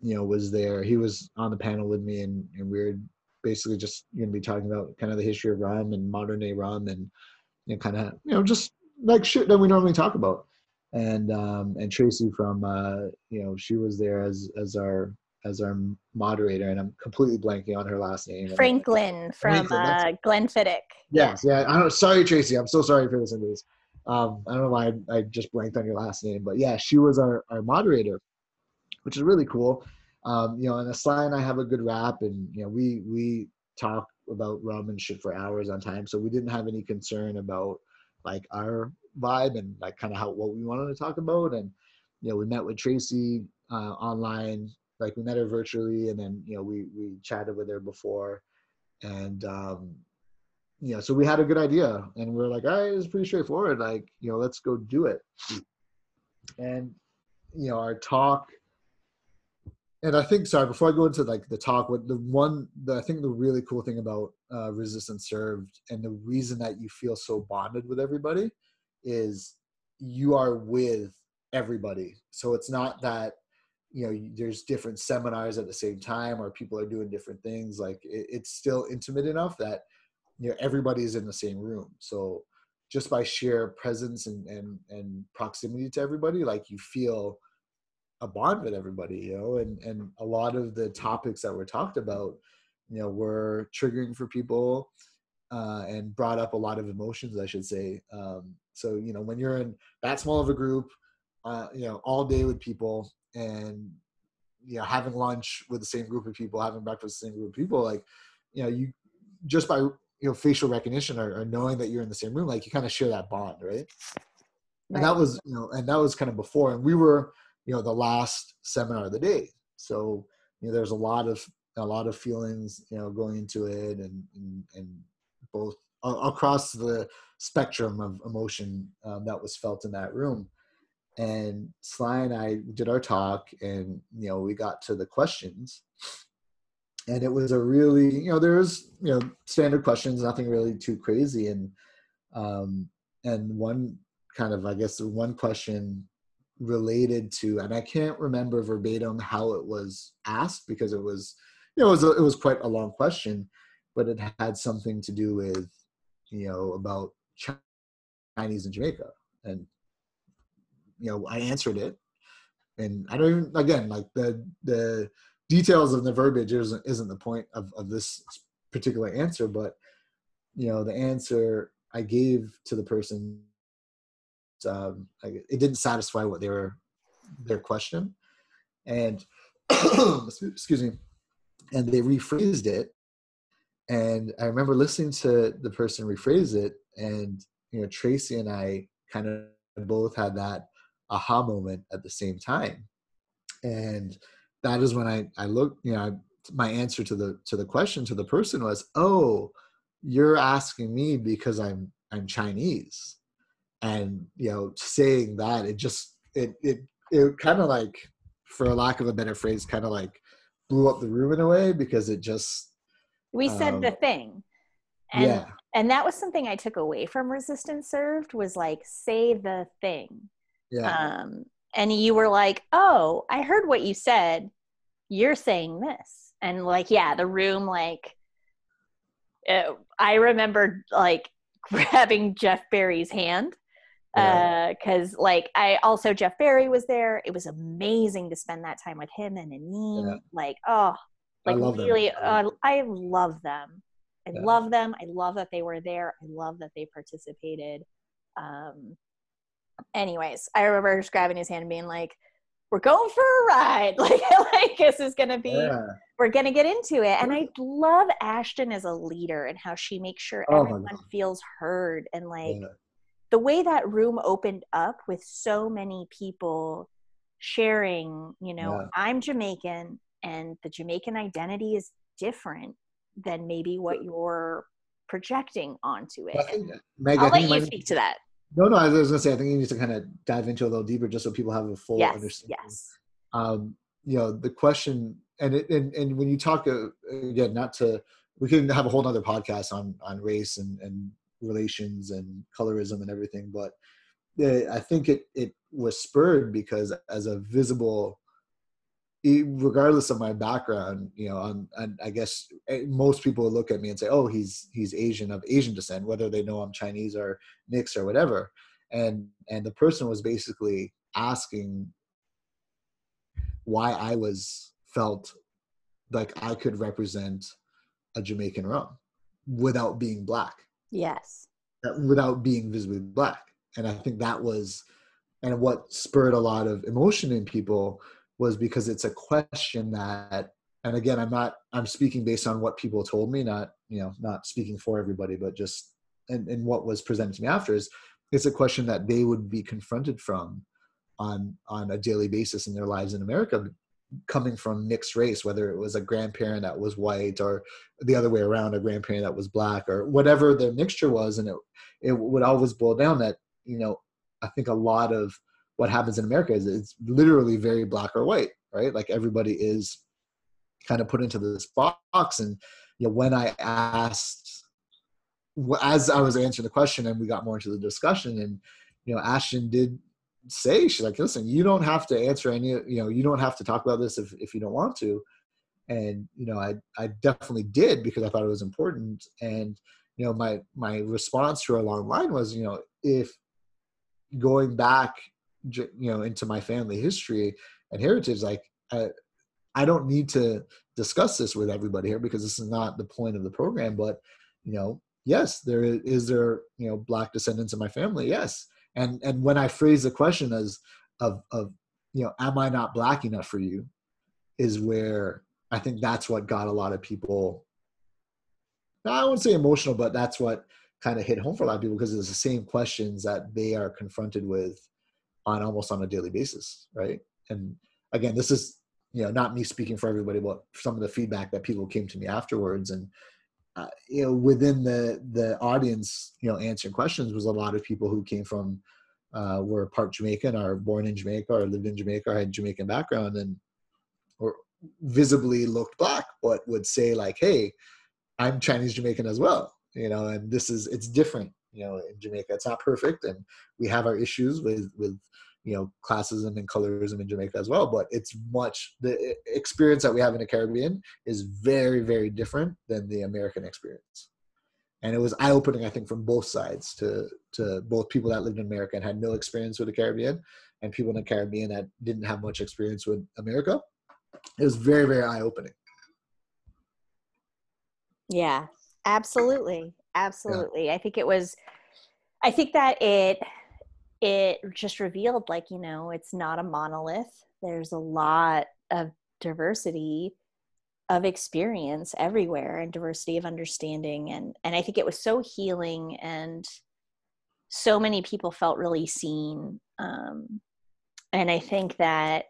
you know, was there. He was on the panel with me, and, and we were basically just going to be talking about kind of the history of rum and modern day rum and you know, kind of you know just like shit that we normally talk about and um, and Tracy from uh, you know she was there as as our as our moderator, and I'm completely blanking on her last name. Franklin from Franklin, uh, Glenfiddich. Yes, yeah. I don't. Sorry, Tracy. I'm so sorry for listening to this. Um, I don't know why I, I, just blanked on your last name, but yeah, she was our, our moderator, which is really cool. Um, you know, and Asli and I have a good rap, and you know, we we talk about rum and shit for hours on time, so we didn't have any concern about like our vibe and like kind of how what we wanted to talk about. And you know, we met with Tracy uh, online, like we met her virtually, and then you know we we chatted with her before, and um, you know, so we had a good idea, and we are like, all right, it's pretty straightforward. Like, you know, let's go do it. And you know, our talk. And I think, sorry, before I go into like the talk, what the one, the, I think the really cool thing about uh, Resistance Served and the reason that you feel so bonded with everybody is you are with everybody. So it's not that you know there's different seminars at the same time or people are doing different things like it, it's still intimate enough that you know everybody's in the same room. So just by sheer presence and and and proximity to everybody like you feel a bond with everybody you know and and a lot of the topics that were talked about you know were triggering for people uh, and brought up a lot of emotions i should say. Um, so you know when you're in that small of a group uh, you know all day with people and you know having lunch with the same group of people having breakfast with the same group of people like you know you just by you know facial recognition or, or knowing that you're in the same room like you kind of share that bond right? right and that was you know and that was kind of before and we were you know the last seminar of the day. So you know there's a lot of a lot of feelings you know going into it and and, and both across the spectrum of emotion um, that was felt in that room and sly and i did our talk and you know we got to the questions. And it was a really you know there's you know standard questions nothing really too crazy. And um and one kind of i guess one question related to and i can't remember verbatim how it was asked because it was you know it was a, it was quite a long question but it had something to do with you know about chinese in jamaica. And you know i answered it and i don't even again like the the details of the verbiage isn't, isn't the point of, of this particular answer, but you know, the answer I gave to the person, um, it didn't satisfy what they were, their question. And (coughs) excuse me, and they rephrased it. And I remember listening to the person rephrase it and, you know, Tracy and I kind of both had that aha moment at the same time. And that is when I I looked, you know, my answer to the to the question to the person was, "Oh, you're asking me because I'm I'm Chinese." And, you know, saying that it just it it it kind of like for lack of a better phrase kind of like blew up the room in a way because it just we said um, the thing. And, yeah. and that was something I took away from resistance served was like say the thing. Yeah. Um, and you were like, "Oh, I heard what you said. You're saying this." And like, yeah, the room like it, uh, I remember like (laughs) grabbing Jeff Barry's hand because yeah. uh, like I also Jeff Barry was there. It was amazing to spend that time with him and Anine. Yeah. Like, oh, like I really, uh, I love them. I yeah. love them. I love that they were there. I love that they participated. Um, anyways, I remember just grabbing his hand and being like, we're going for a ride. (laughs) Like, like this is gonna be yeah. we're gonna get into it. And I love Ashton as a leader and how she makes sure oh everyone feels heard and like yeah. the way that room opened up with so many people sharing, you know, yeah. I'm Jamaican and the Jamaican identity is different than maybe what you're projecting onto it. Meg, I'll let you speak to that. No, no, I was gonna say I think you need to kind of dive into a little deeper just so people have a full yes, understanding. Yes. Um, you know, the question and it, and and when you talk uh, again, not to we can have a whole other podcast on on race and and relations and colorism and everything, but uh, I think it it was spurred because as a visible regardless of my background, you know, I'm, I'm, i guess eh, most people look at me and say, "Oh, he's he's Asian of Asian descent," whether they know I'm Chinese or mixed or whatever. and and the person was basically asking why I was felt like I could represent a Jamaican rum without being black. Yes. Without being visibly black. And I think that was, and what spurred a lot of emotion in people was because it's a question that, and again, I'm not, I'm speaking based on what people told me, not, you know, not speaking for everybody, but just, and, and what was presented to me after is it's a question that they would be confronted from on on a daily basis in their lives in America coming from mixed race whether it was a grandparent that was white or the other way around a grandparent that was black or whatever the mixture was. And it it would always boil down that you know I think a lot of what happens in America is it's literally very black or white right? Like everybody is kind of put into this box. And you know when I asked as I was answering the question and we got more into the discussion and you know Ashton did say she's like listen you don't have to answer any you know you don't have to talk about this if, if you don't want to. And you know i i definitely did because i thought it was important. And you know my my response to her along line was you know if going back you know into my family history and heritage like i i don't need to discuss this with everybody here because this is not the point of the program but you know yes there is there you know black descendants in my family? Yes. And and when i phrase the question as of of you know am i not black enough for you is where i think that's what got a lot of people i wouldn't say emotional but that's what kind of hit home for a lot of people because it's the same questions that they are confronted with on almost on a daily basis right? And again this is you know not me speaking for everybody but some of the feedback that people came to me afterwards. And uh, you know within the the audience you know answering questions was a lot of people who came from uh, were part Jamaican or born in Jamaica or lived in Jamaica or had Jamaican background and or visibly looked black but would say like hey I'm Chinese Jamaican as well you know and this is it's different you know in Jamaica it's not perfect and we have our issues with with you know classism and colorism in Jamaica as well. But it's much the experience that we have in the Caribbean is very very different than the American experience. And it was eye opening, I think, from both sides to to both people that lived in America and had no experience with the Caribbean, and people in the Caribbean that didn't have much experience with America. It was very very eye opening. Yeah, absolutely, absolutely. Yeah. I think it was. I think that it it just revealed like you know it's not a monolith there's a lot of diversity of experience everywhere and diversity of understanding and and i think it was so healing and so many people felt really seen um, and i think that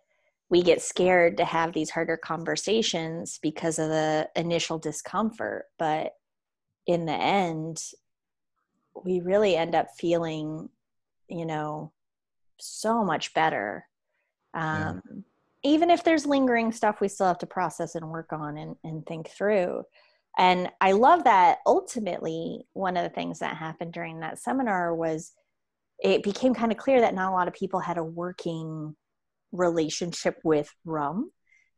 we get scared to have these harder conversations because of the initial discomfort but in the end we really end up feeling you know so much better. Um, yeah. even if there's lingering stuff we still have to process and work on and, and think through. And i love that ultimately one of the things that happened during that seminar was it became kind of clear that not a lot of people had a working relationship with rum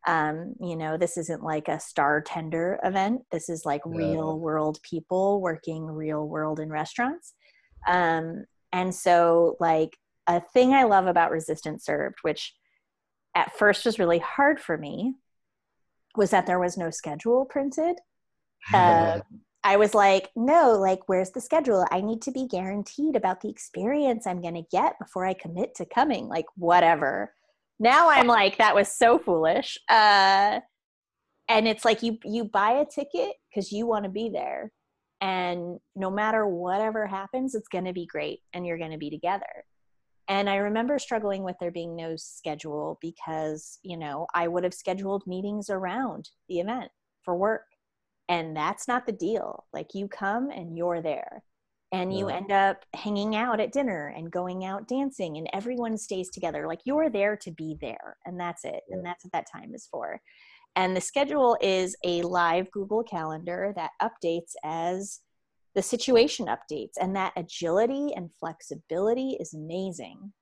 um, you know this isn't like a star tender event this is like yeah. real world people working real world in restaurants um, and so, like, a thing I love about resistance Served, which at first was really hard for me, was that there was no schedule printed. Uh, (laughs) I was like, no, like, where's the schedule? I need to be guaranteed about the experience I'm going to get before I commit to coming, like, whatever. Now I'm like, that was so foolish. Uh, and it's like you you buy a ticket because you want to be there. And no matter whatever happens it's going to be great and you're going to be together. And i remember struggling with there being no schedule because you know i would have scheduled meetings around the event for work. And that's not the deal. Like you come and you're there and you end up hanging out at dinner and going out dancing and everyone stays together like you're there to be there and that's it yeah. and that's what that time is for and the schedule is a live Google Calendar that updates as the situation updates. And that agility and flexibility is amazing.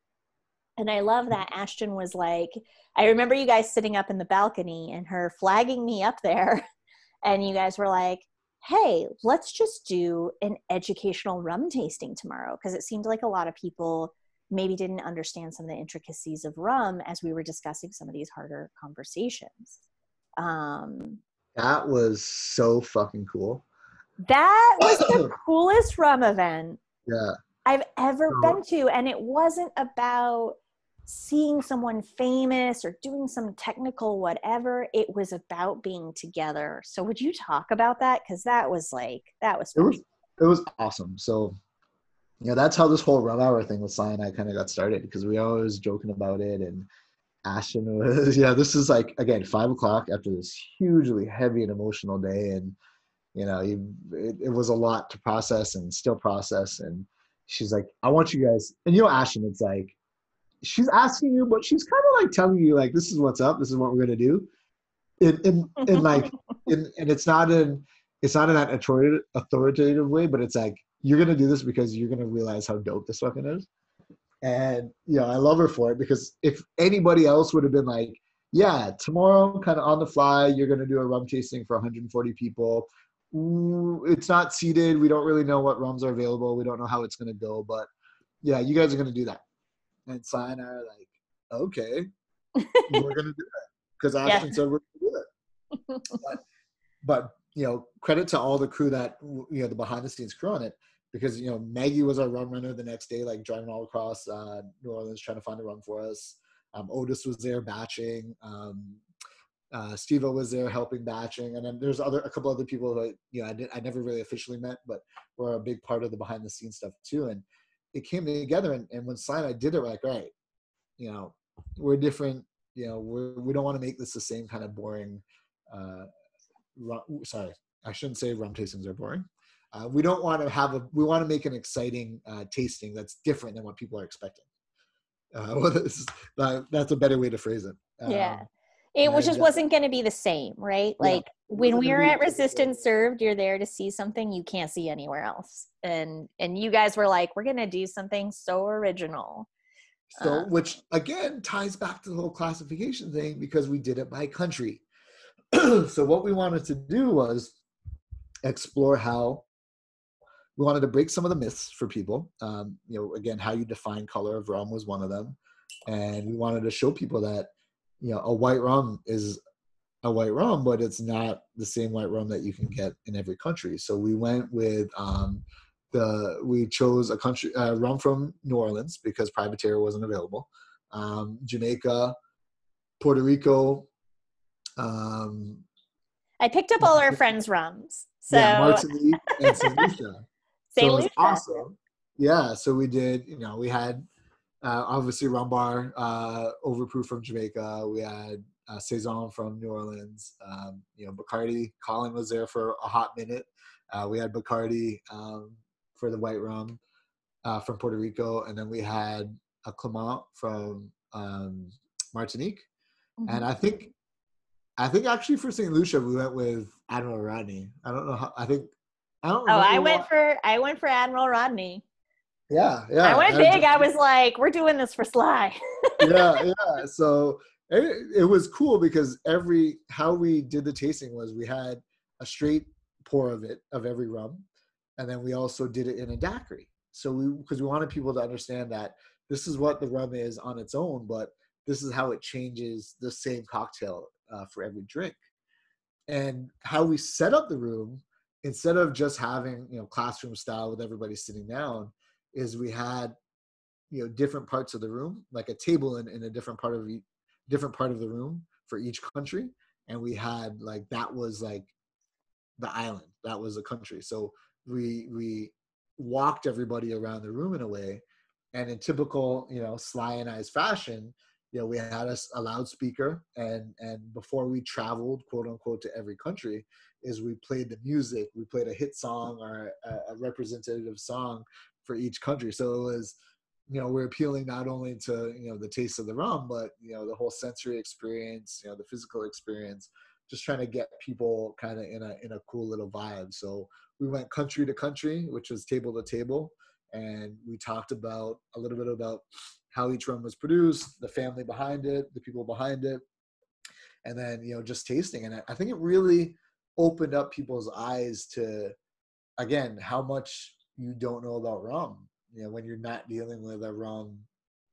And I love that mm. Ashton was like, I remember you guys sitting up in the balcony and her flagging me up there. (laughs) And you guys were like, hey, let's just do an educational rum tasting tomorrow. Because it seemed like a lot of people maybe didn't understand some of the intricacies of rum as we were discussing some of these harder conversations. Um, that was so fucking cool. That was the (coughs) coolest rum event yeah. I've ever been to. And it wasn't about seeing someone famous or doing some technical whatever. It was about being together. So would you talk about that? Because that was like that was, it was it was awesome. So you know that's how this whole rum hour thing with Cyanide kind of got started because we always joking about it and Ashton was (laughs) yeah this is like again five o'clock after this hugely heavy and emotional day and you know you, it, it was a lot to process and still process and she's like I want you guys and you know Ashton it's like she's asking you but she's kind of like telling you like this is what's up this is what we're gonna do and in, in like (laughs) in, and it's not in it's not in that authoritative way but it's like you're gonna do this because you're gonna realize how dope this fucking is and you know, I love her for it because if anybody else would have been like, yeah, tomorrow, kind of on the fly, you're going to do a rum tasting for 140 people. It's not seated. We don't really know what rums are available. We don't know how it's going to go, but yeah, you guys are going to do that. And Si and I are like, okay, (laughs) we're to do that because Ashton yeah. said we're to do it. but, but you know, credit to all the crew that you know the behind the scenes crew on it because you know Maggie was our run runner the next day, like driving all across uh, New Orleans trying to find a run for us. Um, Otis was there batching. Um, uh, Steve was there helping batching, and then there's other a couple other people who you know I did I never really officially met, but were a big part of the behind the scenes stuff too. And it came together, and, and when Slime I did it, we're like, right, you know, we're different. You know, we're we don't want to make this the same kind of boring. Uh, rum, sorry, I shouldn't say rum tastings are boring. Uh, we don't want to have a. We want to make an exciting uh, tasting that's different than what people are expecting. Uh, (laughs) well, that's a better way to phrase it. yeah, um, it was just wasn't going to be the same, right? Like yeah, when we were at Resistance Served, you're there to see something you can't see anywhere else, and and you guys were like, we're going to do something so original. So, uh, which again ties back to the whole classification thing because we did it by country. (clears throat) so, what we wanted to do was explore how we wanted to break some of the myths for people. Um, you know, again, how you define color of rum was one of them, and we wanted to show people that you know a white rum is a white rum, but it's not the same white rum that you can get in every country. So we went with um, the we chose a country uh, rum from New Orleans because Privateer wasn't available, um, Jamaica, Puerto Rico. Um, I picked up all our friends' rums. So. Yeah, Martinique and St. Lucia. (laughs) St. So Lucia. awesome. Yeah, so we did. You know, we had uh, obviously Rum-Bar uh, Overproof from Jamaica. We had uh, Saison from New Orleans. Um, you know, Bacardi. Colin was there for a hot minute. Uh, we had Bacardi um, for the white rum uh, from Puerto Rico, and then we had a Clement from um, Martinique. Mm-hmm. And I think, I think actually for St. Lucia we went with Admiral Rodney. I don't know how. I think I don't. Oh, I went for I went for Admiral Rodney. Yeah, yeah. I went big. I was like, "We're doing this for Sly." (laughs) yeah, yeah. So it, it was cool because every how we did the tasting was we had a straight pour of it of every rum, and then we also did it in a daiquiri. So we because we wanted people to understand that this is what the rum is on its own, but this is how it changes the same cocktail uh, for every drink. And how we set up the room instead of just having you know classroom style with everybody sitting down is we had you know different parts of the room like a table in, in a different part of different part of the room for each country and we had like that was like the island that was a country. So we we walked everybody around the room in a way and in typical you know sly and i's fashion you know we had a, a loudspeaker and and before we traveled quote unquote to every country is we played the music we played a hit song or a, a representative song for each country so it was you know we're appealing not only to you know the taste of the rum but you know the whole sensory experience you know the physical experience just trying to get people kind of in a in a cool little vibe so we went country to country which was table to table and we talked about a little bit about how each rum was produced, the family behind it, the people behind it, and then you know just tasting. And I think it really opened up people's eyes to again how much you don't know about rum you know when you're not dealing with a rum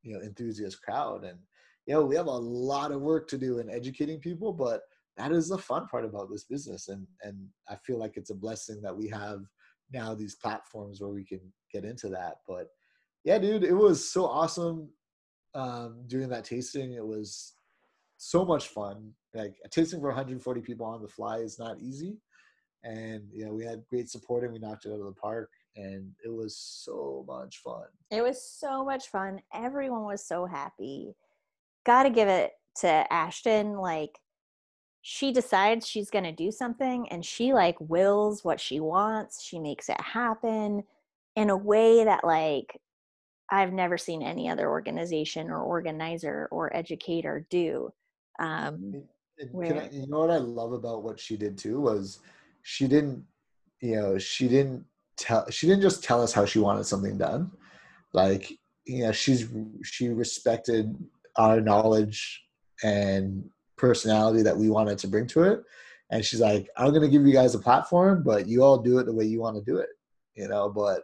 you know enthusiast crowd. And you know we have a lot of work to do in educating people but that is the fun part about this business. And and i feel like it's a blessing that we have now these platforms where we can get into that. But yeah dude it was so awesome um doing that tasting. It was so much fun. Like tasting for 140 people on the fly is not easy. And you know we had great support and we knocked it out of the park and it was so much fun. It was so much fun. Everyone was so happy. Gotta give it to ashton like she decides she's going to do something and she like wills what she wants. She makes it happen in a way that like i've never seen any other organization or organizer or educator do um I, you know what i love about what she did too was she didn't you know she didn't tell she didn't just tell us how she wanted something done like you know she's she respected our knowledge and personality that we wanted to bring to it. And she's like, I'm going to give you guys a platform, but you all do it the way you want to do it, you know. But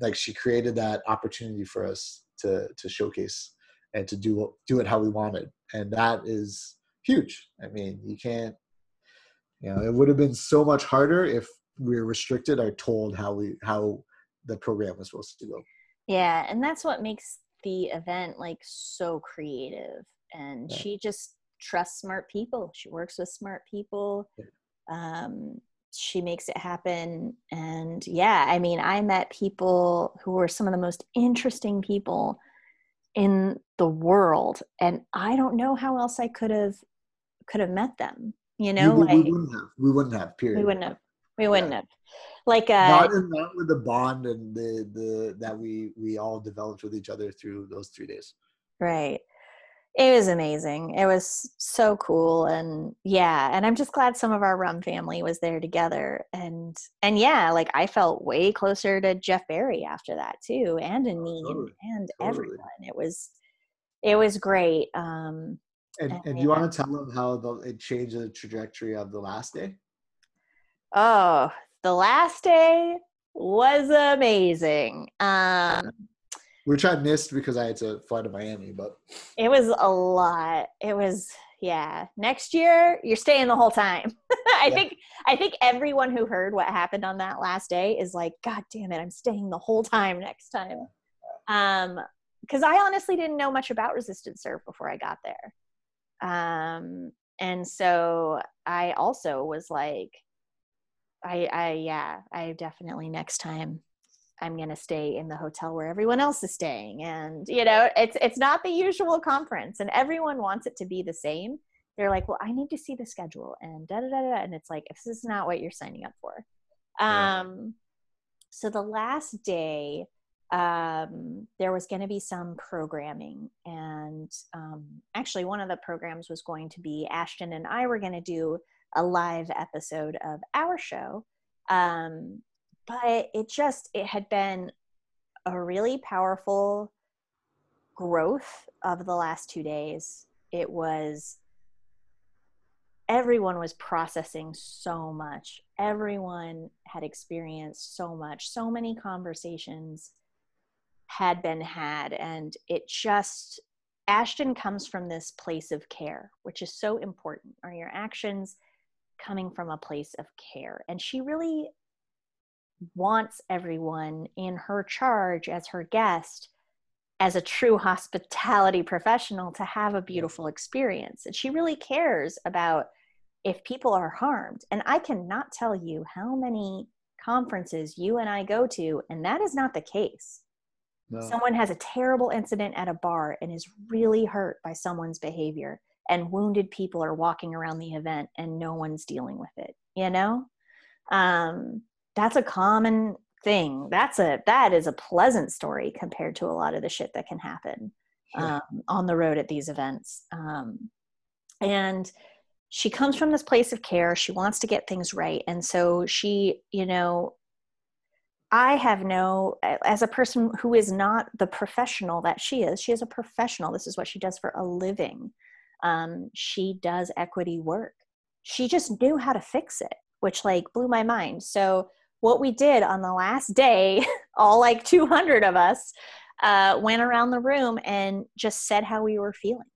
like, she created that opportunity for us to to showcase and to do do it how we wanted, and that is huge. I mean, you can't, you know, it would have been so much harder if were restricted are told how we how the program was supposed to go. Yeah, and that's what makes the event like so creative and yeah. she just trusts smart people. She works with smart people. Um, she makes it happen. And yeah, I mean, I met people who were some of the most interesting people in the world, and I don't know how else I could have could have met them. You know, we, we, like, we wouldn't have. We wouldn't have. Period. We wouldn't have. We wouldn't yeah. have. Like uh, not, in, not with the bond and the the that we we all developed with each other through those three days. Right it was amazing. It was so cool and yeah, and I'm just glad some of our rum family was there together and and yeah, like I felt way closer to Jeff Barry after that too and Anin totally. and totally. everyone. It was it was great. Um and, and, and you want to tell them how the, it changed the trajectory of the last day? Oh, the last day was amazing. Um which I missed because I had to fly to Miami. But it was a lot. It was yeah. Next year, you're staying the whole time. (laughs) I yeah. think I think everyone who heard what happened on that last day is like, God damn it, I'm staying the whole time next time. Um, because I honestly didn't know much about resistance serve before I got there. Um, and so I also was like, I, I, yeah, I definitely next time I'm going to stay in the hotel where everyone else is staying. And, you know, it's, it's not the usual conference and everyone wants it to be the same. They're like, well, I need to see the schedule and da da da da. And it's like, if this is not what you're signing up for. Yeah. Um, so the last day, um, there was going to be some programming. And um, actually, one of the programs was going to be Ashton and I were going to do a live episode of our show. Um, but it just it had been a really powerful growth of the last two days. It was everyone was processing so much. Everyone had experienced so much. So many conversations had been had and it just ashton comes from this place of care which is so important. Are your actions coming from a place of care and she really wants everyone in her charge as her guest as a true (laughs) hospitality professional to have a beautiful experience. And she really cares about if people are harmed. And i cannot tell you how many conferences you and i go to and that is not the case. No. someone has a terrible incident at a bar and is really hurt by someone's behavior and wounded people are walking around the event and no one's dealing with it you know? Um, that's a common thing. That's a that is a pleasant story compared to a lot of the shit that can happen um, on the road at these events. Um, and she comes from this place of care. She wants to get things right. And so she you know i have no as a person who is not the professional that she is she is a professional. This is what she does for a living um, she does equity work she just knew how to fix it which like blew my mind. So what we did on the last day, (laughs) all like 200 of us, uh, went around the room and just said how we were feeling.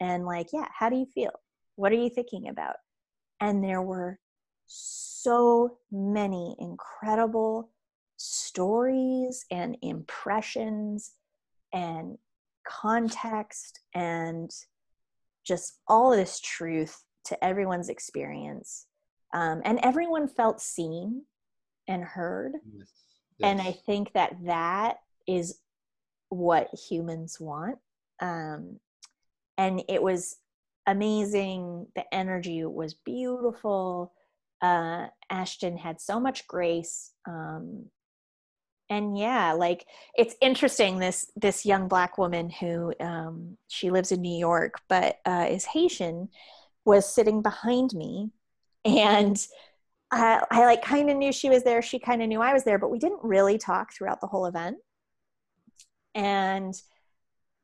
And like, yeah, how do you feel? What are you thinking about? And there were so many incredible stories and impressions and context and just all this truth to everyone's experience. Um, and everyone felt seen and heard. Yes. Yes. And I think that that is what humans want. Um, and it was amazing. The energy was beautiful. Uh, Ashton had so much grace. Um, and yeah, like it's interesting. This this young black woman who um, she lives in New York, but uh, is Haitian, was sitting behind me, and I, I like kind of knew she was there. She kind of knew I was there, but we didn't really talk throughout the whole event. And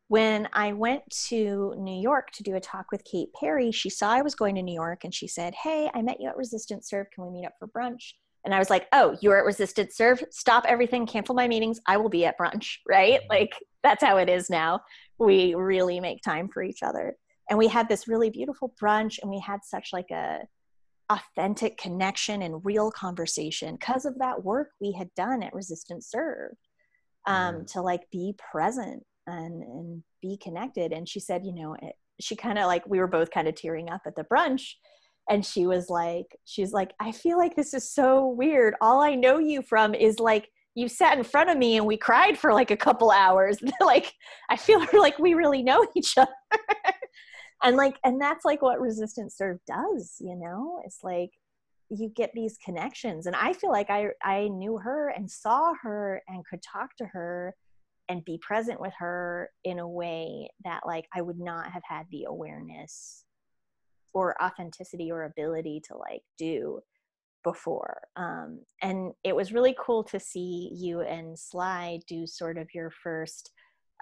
when I went to New York to do a talk with Kate Perry, she saw I was going to New York and she said, Hey, I met you at Resistance Served. Can we meet up for brunch? And I was like, Oh, you're at Resistance Served. Stop everything, cancel my meetings. I will be at brunch, right? Mm-hmm. Like, that's how it is now. We really make time for each other. And we had this really beautiful brunch and we had such like a, authentic connection and real conversation because of that work we had done at Resistance Served um, mm. to like be present and, and be connected. And she said, you know, it, she kind of like, we were both kind of tearing up at the brunch. And she was like, she's like, I feel like this is so weird. All I know you from is like, you sat in front of me and we cried for like a couple hours. (laughs) like, I feel (laughs) like we really know (laughs) each other and like and that's like what resistance served does you know it's like you get these connections and i feel like i i knew her and saw her and could talk to her and be present with her in a way that like i would not have had the awareness or authenticity or ability to like do before um, and it was really cool to see you and sly do sort of your first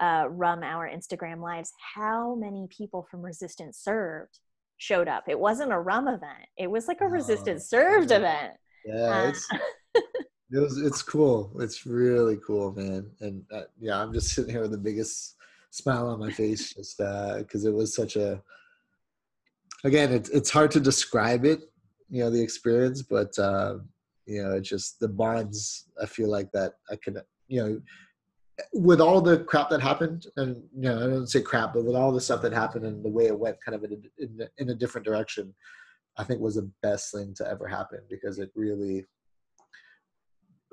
uh, rum hour instagram lives. How many people from resistance served showed up? It wasn't a rum event. It was like a resistance served yeah. event. Yeah uh, it's (laughs) it was it's cool. It's really cool man. And uh, yeah i'm just sitting here with the biggest smile on my face just because uh, it was such a again it's it's hard to describe it you know the experience but uh you know it's just the bonds i feel like that i could you know with all the crap that happened, and you know, I don't say crap, but with all the stuff that happened and the way it went, kind of in a, in, in a different direction, I think was the best thing to ever happen because it really,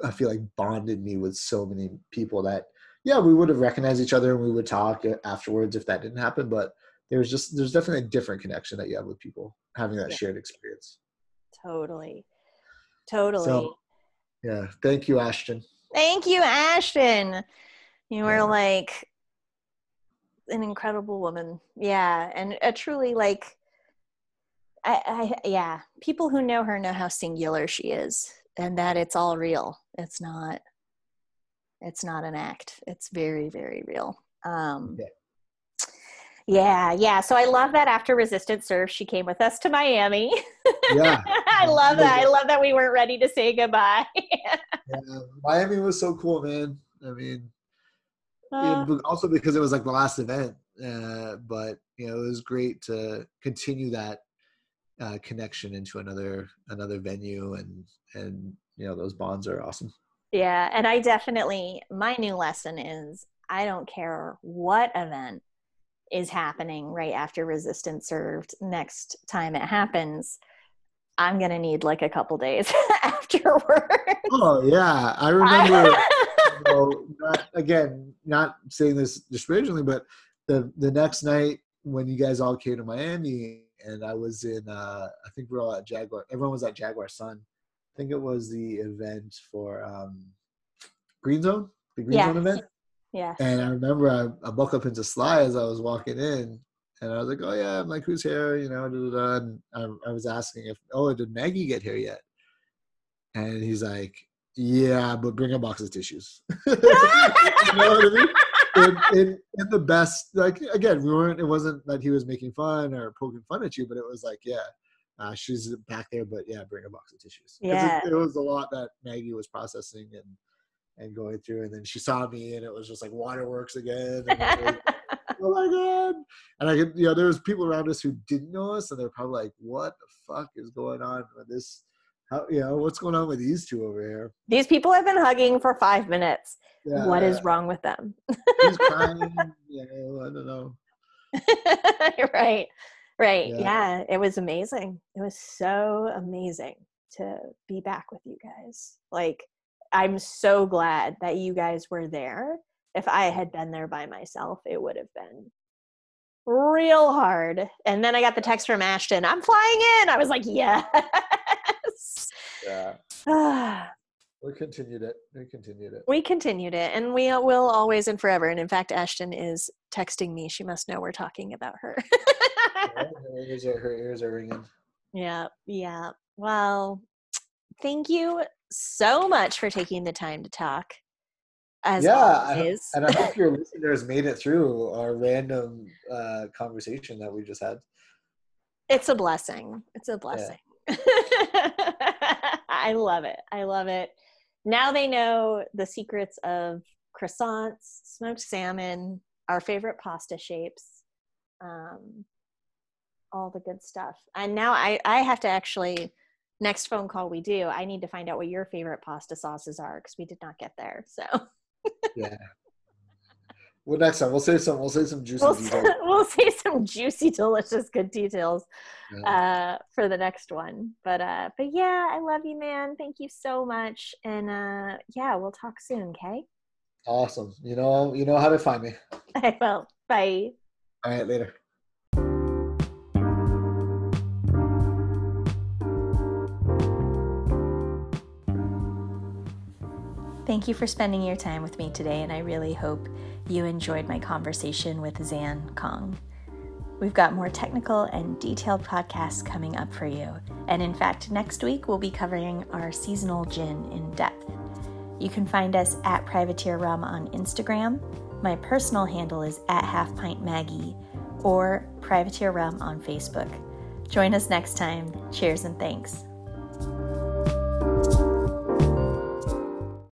I feel like bonded me with so many people that, yeah, we would have recognized each other and we would talk afterwards if that didn't happen, but there's just there's definitely a different connection that you have with people having that yeah. shared experience. Totally, totally. So, yeah, thank you, Ashton. Thank you, Ashton. You were like an incredible woman. Yeah. And a truly like, I, I, yeah, people who know her know how singular she is and that it's all real. It's not, it's not an act. It's very, very real. Um, yeah. Yeah, yeah. So I love that after Resistance Served, she came with us to Miami. Yeah. (laughs) I love that. I love that we weren't ready to say goodbye. (laughs) yeah, Miami was so cool, man. I mean, uh, also because it was like the last event. Uh, but you know, it was great to continue that uh, connection into another another venue, and and you know, those bonds are awesome. Yeah, and I definitely my new lesson is I don't care what event is happening right after resistance served next time it happens i'm gonna need like a couple days (laughs) afterwards oh yeah i remember (laughs) you know, not, again, not saying this disparagingly, but the the next night when you guys all came to Miami and I was in, uh, I think we are all at Jaguar. Everyone was at Jaguar Sun. I think it was the event for um, Green Zone, the Green yeah. Zone event. Yeah. And I remember I, I buck up into Sly as I was walking in, and I was like, "Oh yeah," I'm like, "Who's here?" You know, da, da, da. and I, I was asking if, "Oh, did Maggie get here yet?" And he's like, yeah, but bring a box of tissues. (laughs) you know what I mean? In, in, in, the best, like again, we weren't. It wasn't that he was making fun or poking fun at you, but it was like, yeah, uh, she's back there, but yeah, bring a box of tissues. Yeah. It, it, was a lot that Maggie was processing and and going through, and then she saw me, and it was just like waterworks again. (laughs) oh my god! And I could, you know, there was people around us who didn't know us, and they're probably like, "What the fuck is going on with this?" How, you know, what's going on with these two over here? These people have been hugging for five minutes. Yeah, what is wrong with them? He's (laughs) crying. You know, I don't know. (laughs) right, right. Yeah. yeah, it was amazing. It was so amazing to be back with you guys. Like, I'm so glad that you guys were there. If I had been there by myself, it would have been real hard. And then I got the text from Ashton, I'm flying in. I was like, yes. Yeah. (sighs) we continued it. We continued it. We continued it. And we will always and forever. And in fact, Ashton is texting me. She must know we're talking about her. (laughs) her, ears are, her ears are ringing. Yeah. Yeah. Well, thank you so much for taking the time to talk. As yeah, always. I, and I hope (laughs) your listeners made it through our random uh, conversation that we just had. It's a blessing. It's a blessing. Yeah. (laughs) I love it. I love it. Now they know the secrets of croissants, smoked salmon, our favorite pasta shapes, um, all the good stuff. And now I, I have to actually next phone call we do, I need to find out what your favorite pasta sauces are because we did not get there. So yeah. Well, next time we'll say some. We'll say some juicy. We'll, details. (laughs) we'll say some juicy, delicious, good details yeah. uh, for the next one. But uh, but yeah, I love you, man. Thank you so much, and uh, yeah, we'll talk soon. Okay. Awesome. You know, you know how to find me. (laughs) I will. Bye. All right. Later. Thank you for spending your time with me today, and I really hope you enjoyed my conversation with Zan Kong. We've got more technical and detailed podcasts coming up for you, and in fact, next week we'll be covering our seasonal gin in depth. You can find us at Privateer Rum on Instagram. My personal handle is at Half Pint Maggie or Privateer Rum on Facebook. Join us next time. Cheers and thanks.